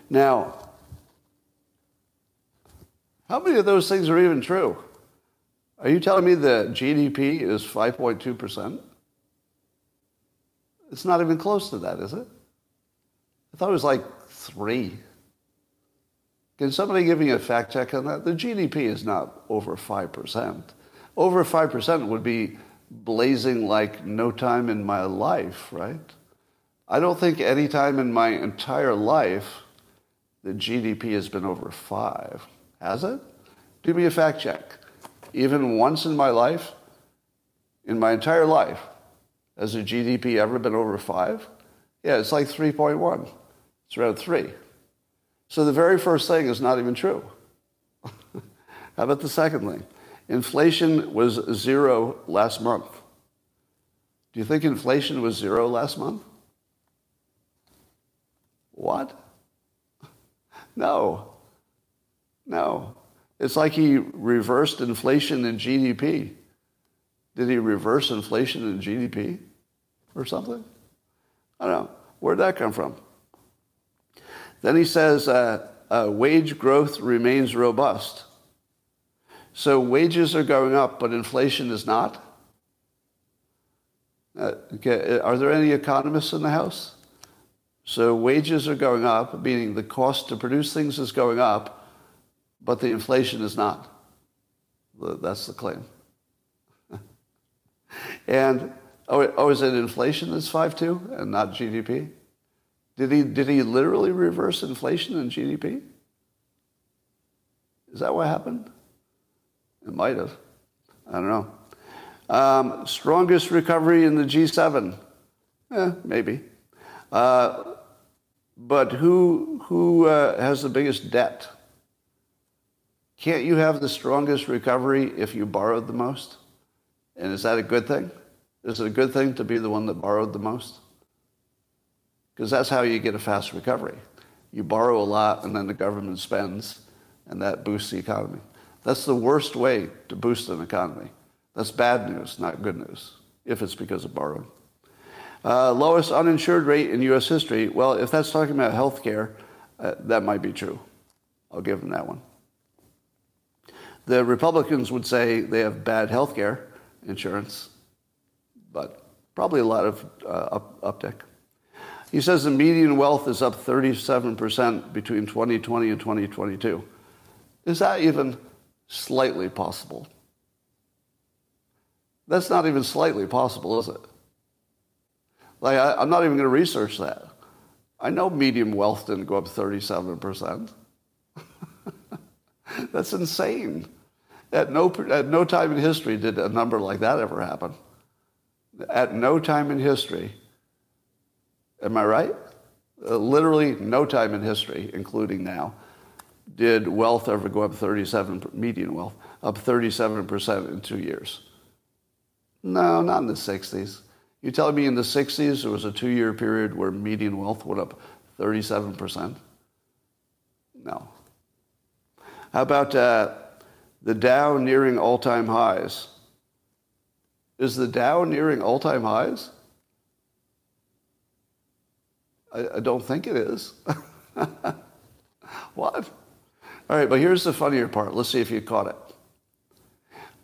Speaker 1: Now, how many of those things are even true? Are you telling me that GDP is 5.2%? It's not even close to that, is it? I thought it was like three. Can somebody give me a fact check on that? The GDP is not over 5%. Over 5% would be blazing like no time in my life, right? I don't think any time in my entire life the GDP has been over 5. Has it? Do me a fact check. Even once in my life, in my entire life, has the GDP ever been over five? Yeah, it's like 3.1. It's around three. So the very first thing is not even true. How about the second thing? Inflation was zero last month. Do you think inflation was zero last month? What? No. No. It's like he reversed inflation in GDP. Did he reverse inflation in GDP or something? I don't know. Where'd that come from? Then he says uh, uh, wage growth remains robust. So wages are going up, but inflation is not? Uh, okay. Are there any economists in the House? So wages are going up, meaning the cost to produce things is going up, but the inflation is not. That's the claim. and oh, oh, is it inflation that's five two and not GDP? Did he did he literally reverse inflation and GDP? Is that what happened? It might have. I don't know. Um, strongest recovery in the G7? Eh, maybe. Uh, but who, who uh, has the biggest debt? Can't you have the strongest recovery if you borrowed the most? And is that a good thing? Is it a good thing to be the one that borrowed the most? Because that's how you get a fast recovery. You borrow a lot and then the government spends and that boosts the economy. That's the worst way to boost an economy. That's bad news, not good news, if it's because of borrowing. Uh, lowest uninsured rate in U.S. history. Well, if that's talking about health care, uh, that might be true. I'll give them that one. The Republicans would say they have bad health care insurance, but probably a lot of uh, up, uptick. He says the median wealth is up 37% between 2020 and 2022. Is that even slightly possible? That's not even slightly possible, is it? Like, I, am not even going to research that. I know medium wealth didn't go up 37%. That's insane. At no, at no time in history did a number like that ever happen. At no time in history. Am I right? Uh, literally no time in history, including now, did wealth ever go up 37, median wealth, up 37% in two years. No, not in the 60s. You telling me in the 60s there was a two-year period where median wealth went up 37%? No. How about uh, the Dow nearing all-time highs? Is the Dow nearing all-time highs? I, I don't think it is. what? All right, but here's the funnier part. Let's see if you caught it.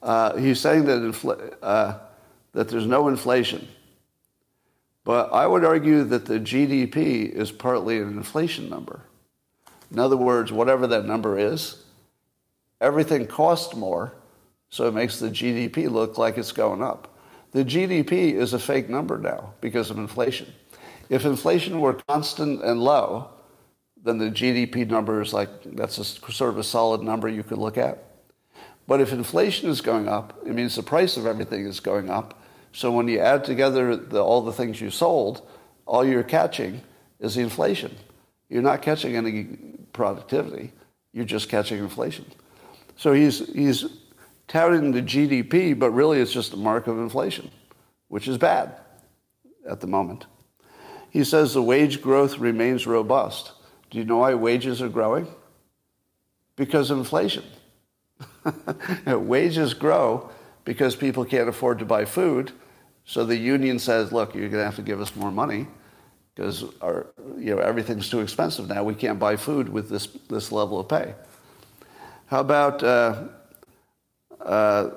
Speaker 1: Uh, he's saying that infl- uh, that there's no inflation. But I would argue that the GDP is partly an inflation number. In other words, whatever that number is, everything costs more, so it makes the GDP look like it's going up. The GDP is a fake number now because of inflation. If inflation were constant and low, then the GDP number is like, that's a, sort of a solid number you could look at. But if inflation is going up, it means the price of everything is going up, so when you add together the, all the things you sold, all you're catching is the inflation. You're not catching any productivity. You're just catching inflation. So he's, he's touting the GDP, but really it's just a mark of inflation, which is bad at the moment. He says the wage growth remains robust. Do you know why wages are growing? Because of inflation. wages grow because people can't afford to buy food so the union says, look, you're going to have to give us more money because our, you know, everything's too expensive now. We can't buy food with this, this level of pay. How about uh, Uh,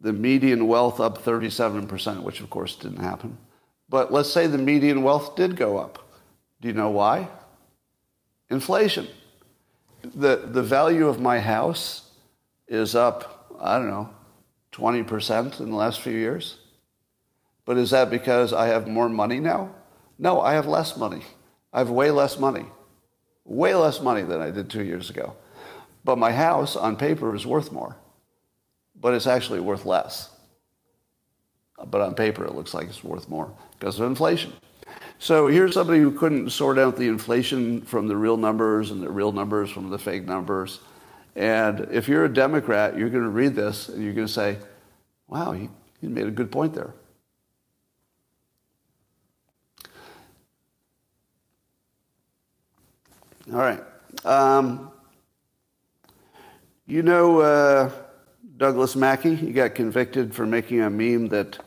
Speaker 1: the median wealth up 37%, which of course didn't happen. But let's say the median wealth did go up. Do you know why? Inflation. The, the value of my house is up, I don't know, 20% in the last few years. But is that because I have more money now? No, I have less money. I have way less money. Way less money than I did two years ago. But my house on paper is worth more. But it's actually worth less. But on paper, it looks like it's worth more because of inflation. So here's somebody who couldn't sort out the inflation from the real numbers and the real numbers from the fake numbers. And if you're a Democrat, you're going to read this and you're going to say, wow, he, he made a good point there. All right. Um, you know uh, Douglas Mackey? He got convicted for making a meme that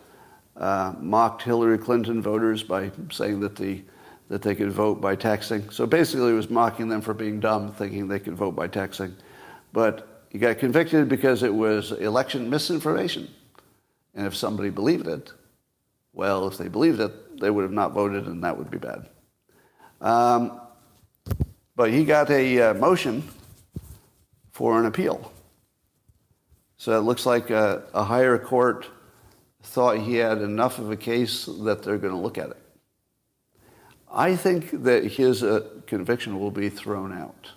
Speaker 1: uh, mocked Hillary Clinton voters by saying that the that they could vote by texting. So basically, he was mocking them for being dumb, thinking they could vote by texting. But he got convicted because it was election misinformation. And if somebody believed it, well, if they believed it, they would have not voted, and that would be bad. Um, but he got a uh, motion for an appeal. So it looks like a, a higher court thought he had enough of a case that they're going to look at it. I think that his uh, conviction will be thrown out.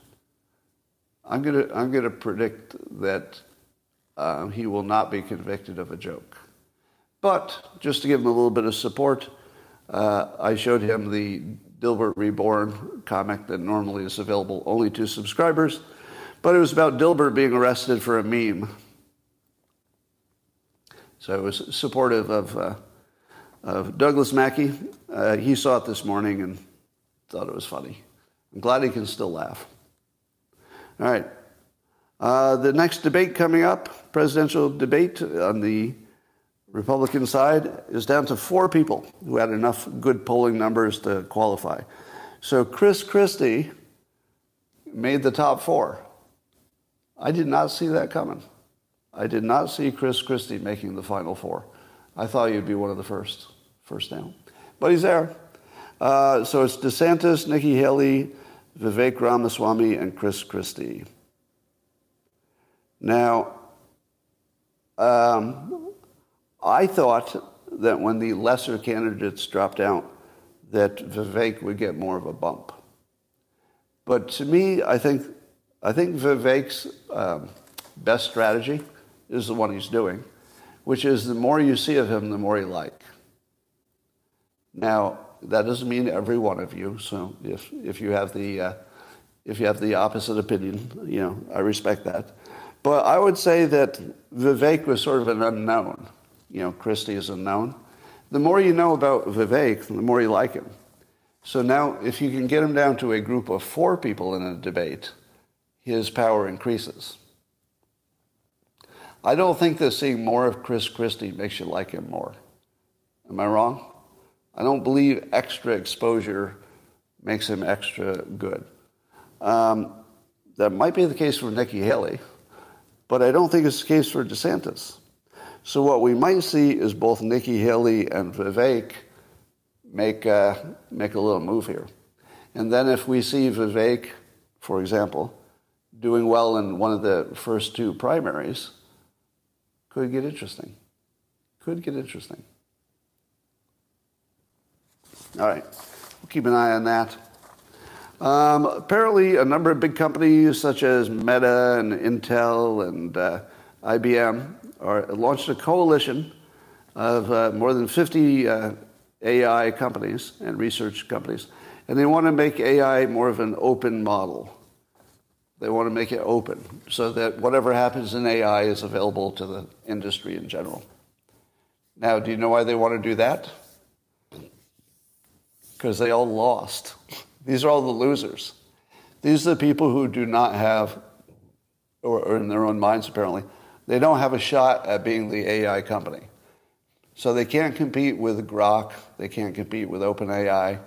Speaker 1: I'm going to I'm going to predict that uh, he will not be convicted of a joke. But just to give him a little bit of support, uh, I showed him the Dilbert Reborn comic that normally is available only to subscribers, but it was about Dilbert being arrested for a meme. So I was supportive of, uh, of Douglas Mackey. Uh, he saw it this morning and thought it was funny. I'm glad he can still laugh. All right. Uh, the next debate coming up, presidential debate on the Republican side, is down to four people who had enough good polling numbers to qualify. So Chris Christie made the top four. I did not see that coming. I did not see Chris Christie making the final four. I thought he'd be one of the first, first down. But he's there. Uh, so it's DeSantis, Nikki Haley, Vivek Ramaswamy, and Chris Christie. Now, um, I thought that when the lesser candidates dropped out, that Vivek would get more of a bump. But to me, I think, I think Vivek's um, best strategy is the one he's doing, which is the more you see of him, the more you like. Now, that doesn't mean every one of you. So if, if you have the uh, if you have the opposite opinion, you know, I respect that. But I would say that Vivek was sort of an unknown. You know, Christie is unknown. The more you know about Vivek, the more you like him. So now, if you can get him down to a group of four people in a debate, his power increases. I don't think that seeing more of Chris Christie makes you like him more. Am I wrong? I don't believe extra exposure makes him extra good. Um, that might be the case for Nikki Haley, but I don't think it's the case for DeSantis. So what we might see is both Nikki Haley and Vivek make, uh, make a little move here. And then if we see Vivek, for example, doing well in one of the first two primaries, could get interesting. Could get interesting. All right, we'll keep an eye on that. Um, apparently, a number of big companies such as Meta and Intel and uh, IBM are, launched a coalition of uh, more than 50 uh, AI companies and research companies, and they want to make AI more of an open model. They want to make it open so that whatever happens in AI is available to the industry in general. Now, do you know why they want to do that? Because they all lost. These are all the losers. These are the people who do not have, or, in their own minds apparently, they don't have a shot at being the AI company. So they can't compete with Grok. They can't compete with OpenAI.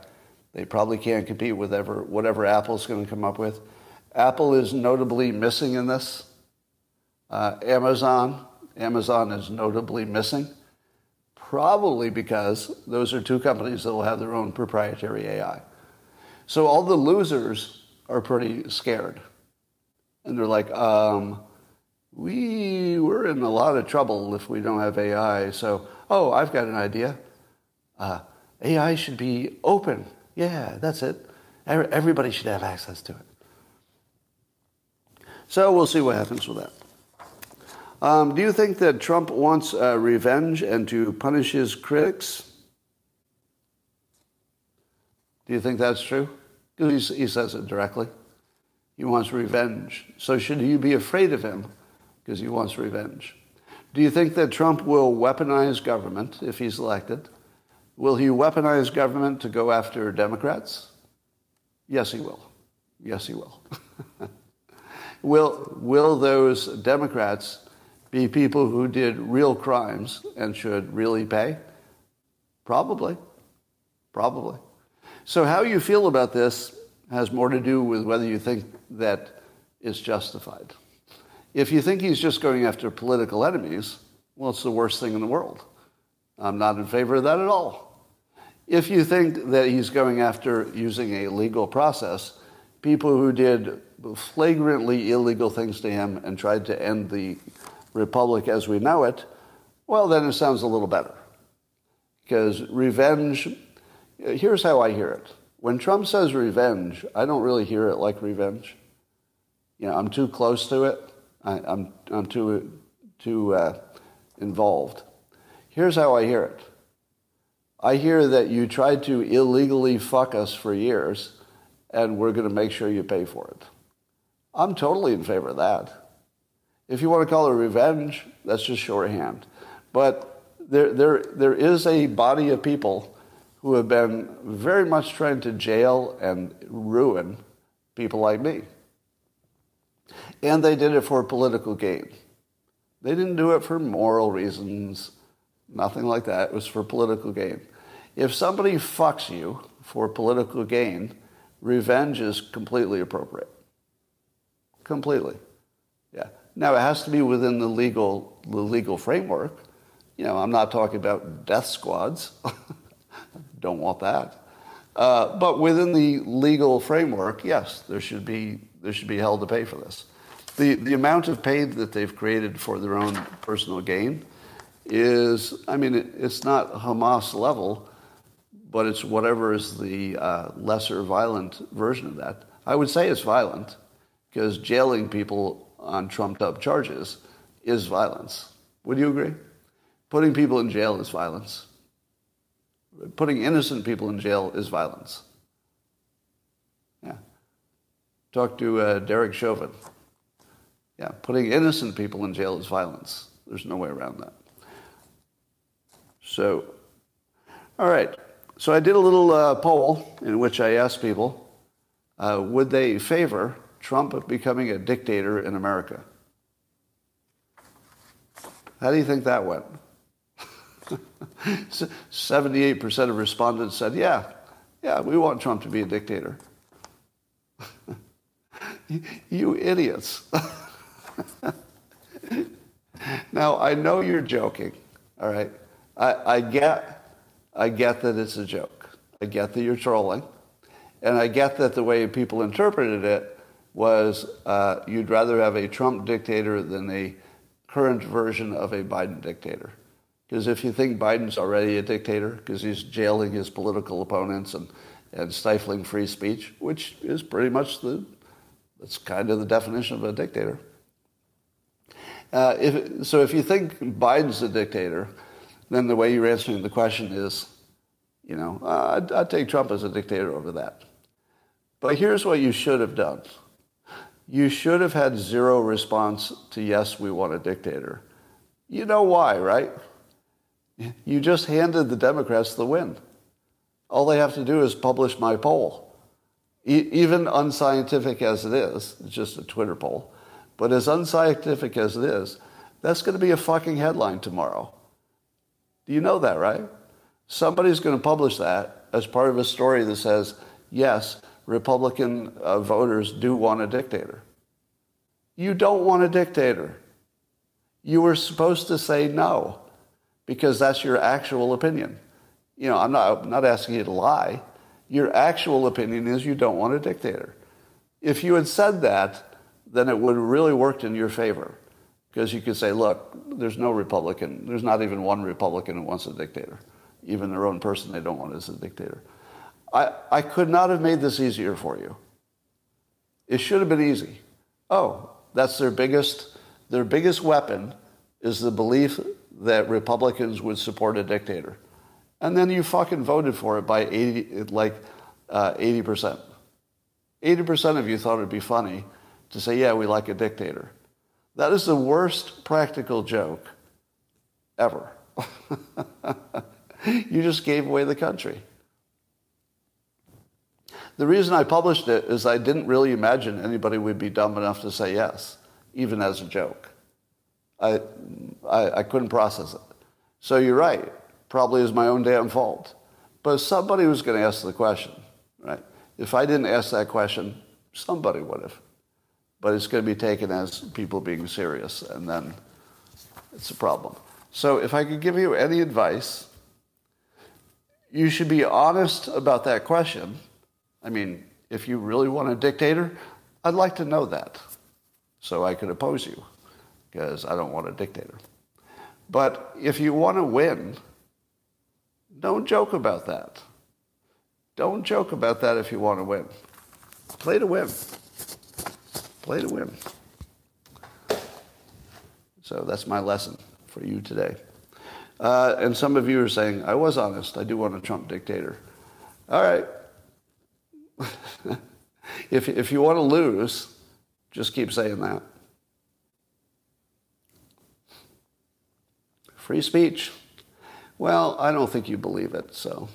Speaker 1: They probably can't compete with ever, whatever Apple's going to come up with. Apple is notably missing in this. Uh, Amazon, Amazon is notably missing, probably because those are two companies that will have their own proprietary AI. So all the losers are pretty scared. And they're like, um, we, we're in a lot of trouble if we don't have AI. So, oh, I've got an idea. Uh, AI should be open. Yeah, that's it. Everybody should have access to it. So we'll see what happens with that. Um, do you think that Trump wants uh, revenge and to punish his critics? Do you think that's true? He says it directly. He wants revenge. So should you be afraid of him? Because he wants revenge. Do you think that Trump will weaponize government if he's elected? Will he weaponize government to go after Democrats? Yes, he will. Yes, he will. will, will those Democrats be people who did real crimes and should really pay? Probably. Probably. So how you feel about this has more to do with whether you think that is justified. If you think he's just going after political enemies, well, it's the worst thing in the world. I'm not in favor of that at all. If you think that he's going after using a legal process, people who did flagrantly illegal things to him and tried to end the republic as we know it, well, then it sounds a little better. Because revenge, here's how I hear it. When Trump says revenge, I don't really hear it like revenge. You know, I'm too close to it. I, am I'm, I'm too, too uh, involved. Here's how I hear it. I hear that you tried to illegally fuck us for years, and we're going to make sure you pay for it. I'm totally in favor of that. If you want to call it revenge, that's just shorthand. But there, there, there is a body of people who have been very much trying to jail and ruin people like me. And they did it for political gain. They didn't do it for moral reasons, nothing like that. It was for political gain. If somebody fucks you for political gain, revenge is completely appropriate. Completely. Yeah. Now it has to be within the legal the legal framework. You know, I'm not talking about death squads. Don't want that. Uh, but within the legal framework, yes, there should be there should be hell to pay for this. The the amount of pain that they've created for their own personal gain is, I mean, it, it's not Hamas level, but it's whatever is the uh, lesser violent version of that. I would say it's violent because jailing people on trumped up charges is violence. Would you agree? Putting people in jail is violence putting innocent people in jail is violence. Yeah. Talk to uh, Derek Chauvin. Yeah, putting innocent people in jail is violence. There's no way around that. So, all right. So I did a little uh, poll in which I asked people, uh, would they favor Trump becoming a dictator in America? How do you think that went? 78% of respondents said, yeah, yeah, we want Trump to be a dictator. you idiots. now, I know you're joking, all right? I, I, get, I get that it's a joke. I get that you're trolling. And I get that the way people interpreted it was uh, you'd rather have a Trump dictator than a current version of a Biden dictator. Because if you think Biden's already a dictator because he's jailing his political opponents and, and stifling free speech, which is pretty much the, that's kind of the definition of a dictator. Uh, if, so if you think Biden's a dictator, then the way you're answering the question is, you know, uh, I'd, I'd take Trump as a dictator over that. But here's what you should have done. You should have had zero response to yes, we want a dictator. You know why, right? You just handed the Democrats the win. All they have to do is publish my poll. E- even unscientific as it is, it's just a Twitter poll, but as unscientific as it is, that's going to be a fucking headline tomorrow. Do you know that, right? Somebody's going to publish that as part of a story that says, yes, Republican uh, voters do want a dictator. You don't want a dictator. You were supposed to say no because that's your actual opinion. You know, I'm not, I'm not asking you to lie. Your actual opinion is you don't want a dictator. If you had said that, then it would have really worked in your favor because you could say, look, there's no Republican, there's not even one Republican who wants a dictator. Even their own person they don't want as a dictator. I, I could not have made this easier for you. It should have been easy. Oh, that's their biggest, their biggest weapon is the belief that Republicans would support a dictator. And then you fucking voted for it by 80, like uh, 80%. 80% of you thought it'd be funny to say, yeah, we like a dictator. That is the worst practical joke ever. you just gave away the country. The reason I published it is I didn't really imagine anybody would be dumb enough to say yes, even as a joke. I, I, I couldn't process it. So you're right. Probably is my own damn fault. But somebody was going to ask the question, right? If I didn't ask that question, somebody would have. But it's going to be taken as people being serious, and then it's a problem. So if I could give you any advice, you should be honest about that question I mean, if you really want a dictator, I'd like to know that so I could oppose you because I don't want a dictator. But if you want to win, don't joke about that. Don't joke about that if you want to win. Play to win. Play to win. So that's my lesson for you today. Uh, and some of you are saying, I was honest. I do want a Trump dictator. All right. if, if you want to lose, just keep saying that. Free speech. Well, I don't think you believe it, so.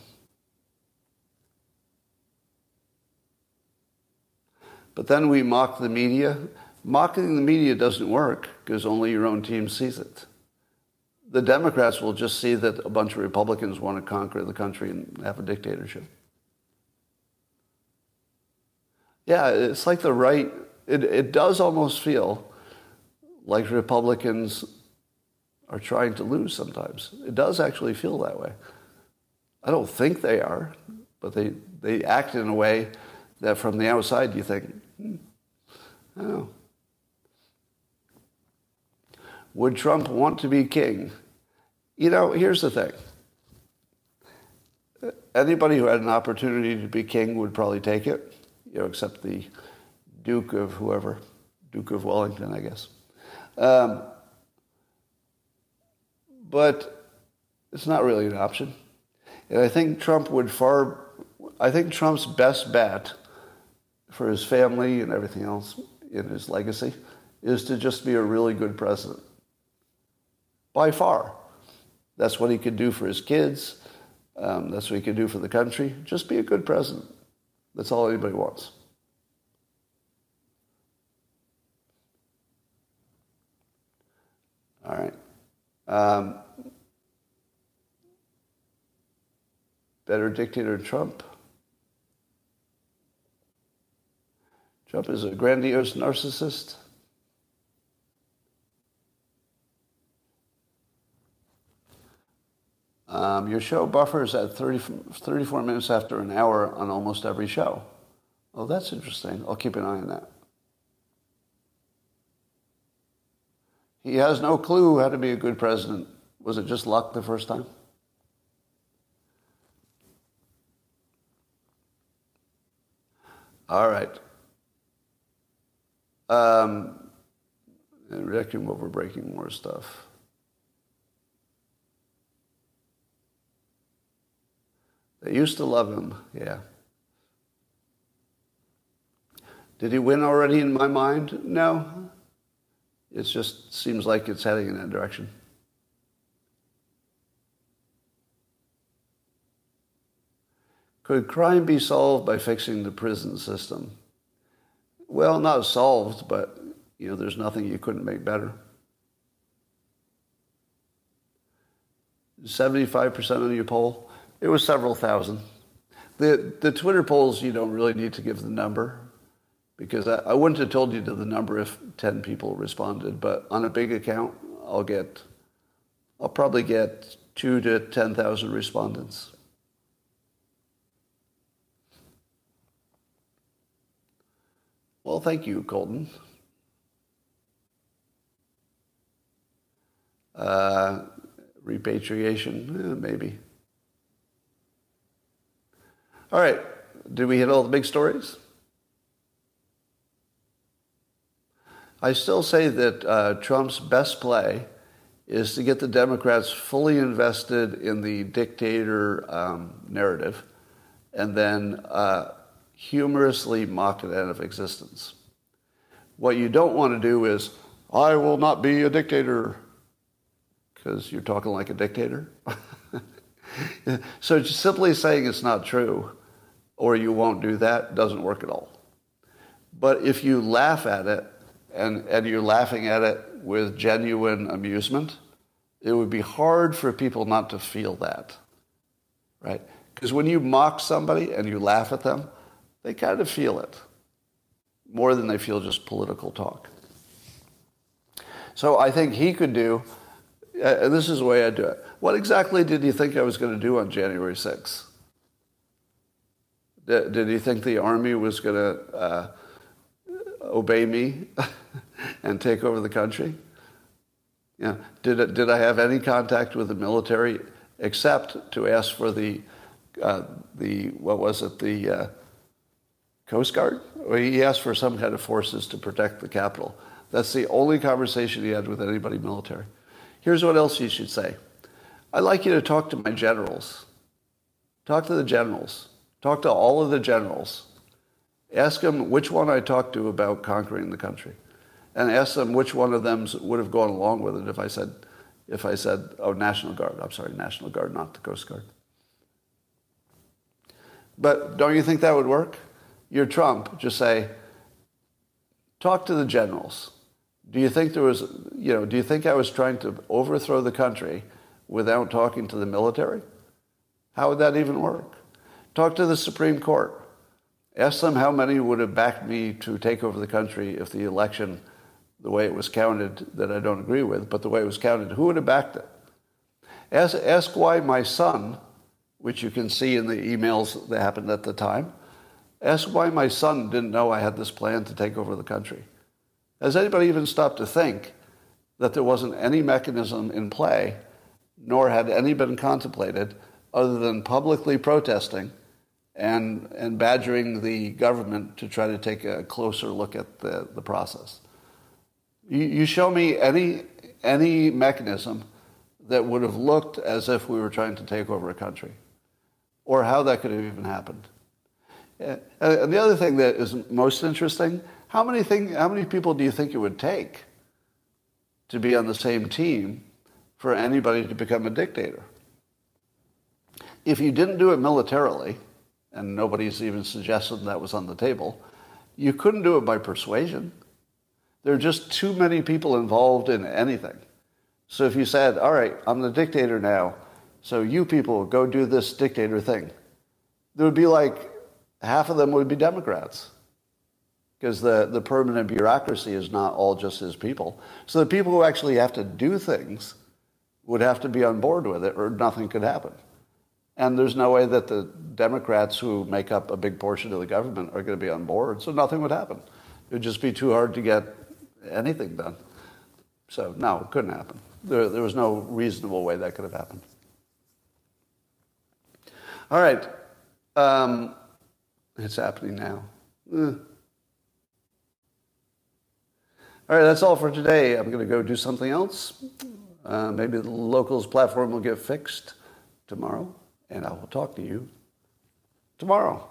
Speaker 1: But then we mock the media. Mocking the media doesn't work because only your own team sees it. The Democrats will just see that a bunch of Republicans want to conquer the country and have a dictatorship. Yeah, it's like the right, it, it does almost feel like Republicans are trying to lose sometimes. It does actually feel that way. I don't think they are, but they, they act in a way that from the outside you think, hmm, I don't know. Would Trump want to be king? You know, here's the thing. Anybody who had an opportunity to be king would probably take it you know, except the Duke of whoever, Duke of Wellington, I guess. Um, but it's not really an option. And I think Trump would far, I think Trump's best bet for his family and everything else in his legacy is to just be a really good president. By far. That's what he could do for his kids. Um, that's what he could do for the country. Just be a good president. That's all anybody wants. All right. Um, better dictator Trump. Trump is a grandiose narcissist. Um, your show buffers at 30, 34 minutes after an hour on almost every show. Oh, that's interesting. I'll keep an eye on that. He has no clue how to be a good president. Was it just luck the first time? All right. Um, and reacting over breaking more stuff. They used to love him, yeah. Did he win already in my mind? No. It just seems like it's heading in that direction. Could crime be solved by fixing the prison system? Well, not solved, but you know, there's nothing you couldn't make better. 75% of your poll. It was several thousand. The, the Twitter polls, you don't really need to give the number because I, I wouldn't have told you to the number if 10 people responded, but on a big account, I'll get, I'll probably get two to 10,000 respondents. Well, thank you, Colton. Uh, repatriation, eh, maybe. All right. Did we hit all the big stories? I still say that uh, Trump's best play is to get the Democrats fully invested in the dictator um, narrative and then uh, humorously mock it out of existence. What you don't want to do is, I will not be a dictator, because you're talking like a dictator. so just simply saying it's not true or you won't do that doesn't work at all. But if you laugh at it and, and you're laughing at it with genuine amusement, it would be hard for people not to feel that, right? Because when you mock somebody and you laugh at them, they kind of feel it more than they feel just political talk. So I think he could do, uh, and this is the way I do it. What exactly did you think I was going to do on January 6th? Did, did you think the army was going to uh, obey me and take over the country? Yeah. Did, did I have any contact with the military except to ask for the, uh, the what was it, the uh, Coast Guard? Well, he asked for some kind of forces to protect the capital. That's the only conversation he had with anybody military. Here's what else you should say. I'd like you to talk to my generals. Talk to the generals. Talk to all of the generals. Ask them which one I talked to about conquering the country. And ask them which one of them would have gone along with it if I said, if I said, oh, National Guard. I'm sorry, National Guard, not the Coast Guard. But don't you think that would work? you're Trump, just say, talk to the generals. Do you think there was, you know, do you think I was trying to overthrow the country without talking to the military? How would that even work? Talk to the Supreme Court. Ask them how many would have backed me to take over the country if the election, the way it was counted, that I don't agree with, but the way it was counted, who would have backed it? Ask, ask why my son, which you can see in the emails that happened at the time, Ask why my son didn't know I had this plan to take over the country. Has anybody even stopped to think that there wasn't any mechanism in play, nor had any been contemplated, other than publicly protesting and, and badgering the government to try to take a closer look at the, the process? You, you show me any, any mechanism that would have looked as if we were trying to take over a country, or how that could have even happened. Uh, and the other thing that is most interesting, how many, thing, how many people do you think it would take to be on the same team for anybody to become a dictator? If you didn't do it militarily, and nobody's even suggested that was on the table, you couldn't do it by persuasion. There are just too many people involved in anything. So if you said, all right, I'm the dictator now, so you people go do this dictator thing, there would be like half of them would be Democrats because the, the permanent bureaucracy is not all just his people. So the people who actually have to do things would have to be on board with it or nothing could happen. And there's no way that the Democrats who make up a big portion of the government are going to be on board, so nothing would happen. It would just be too hard to get anything done. So, no, it couldn't happen. There, there was no reasonable way that could have happened. All right. Um, it's happening now. Eh. All right, that's all for today. I'm going to go do something else. Uh, maybe the locals platform will get fixed tomorrow, and I will talk to you tomorrow.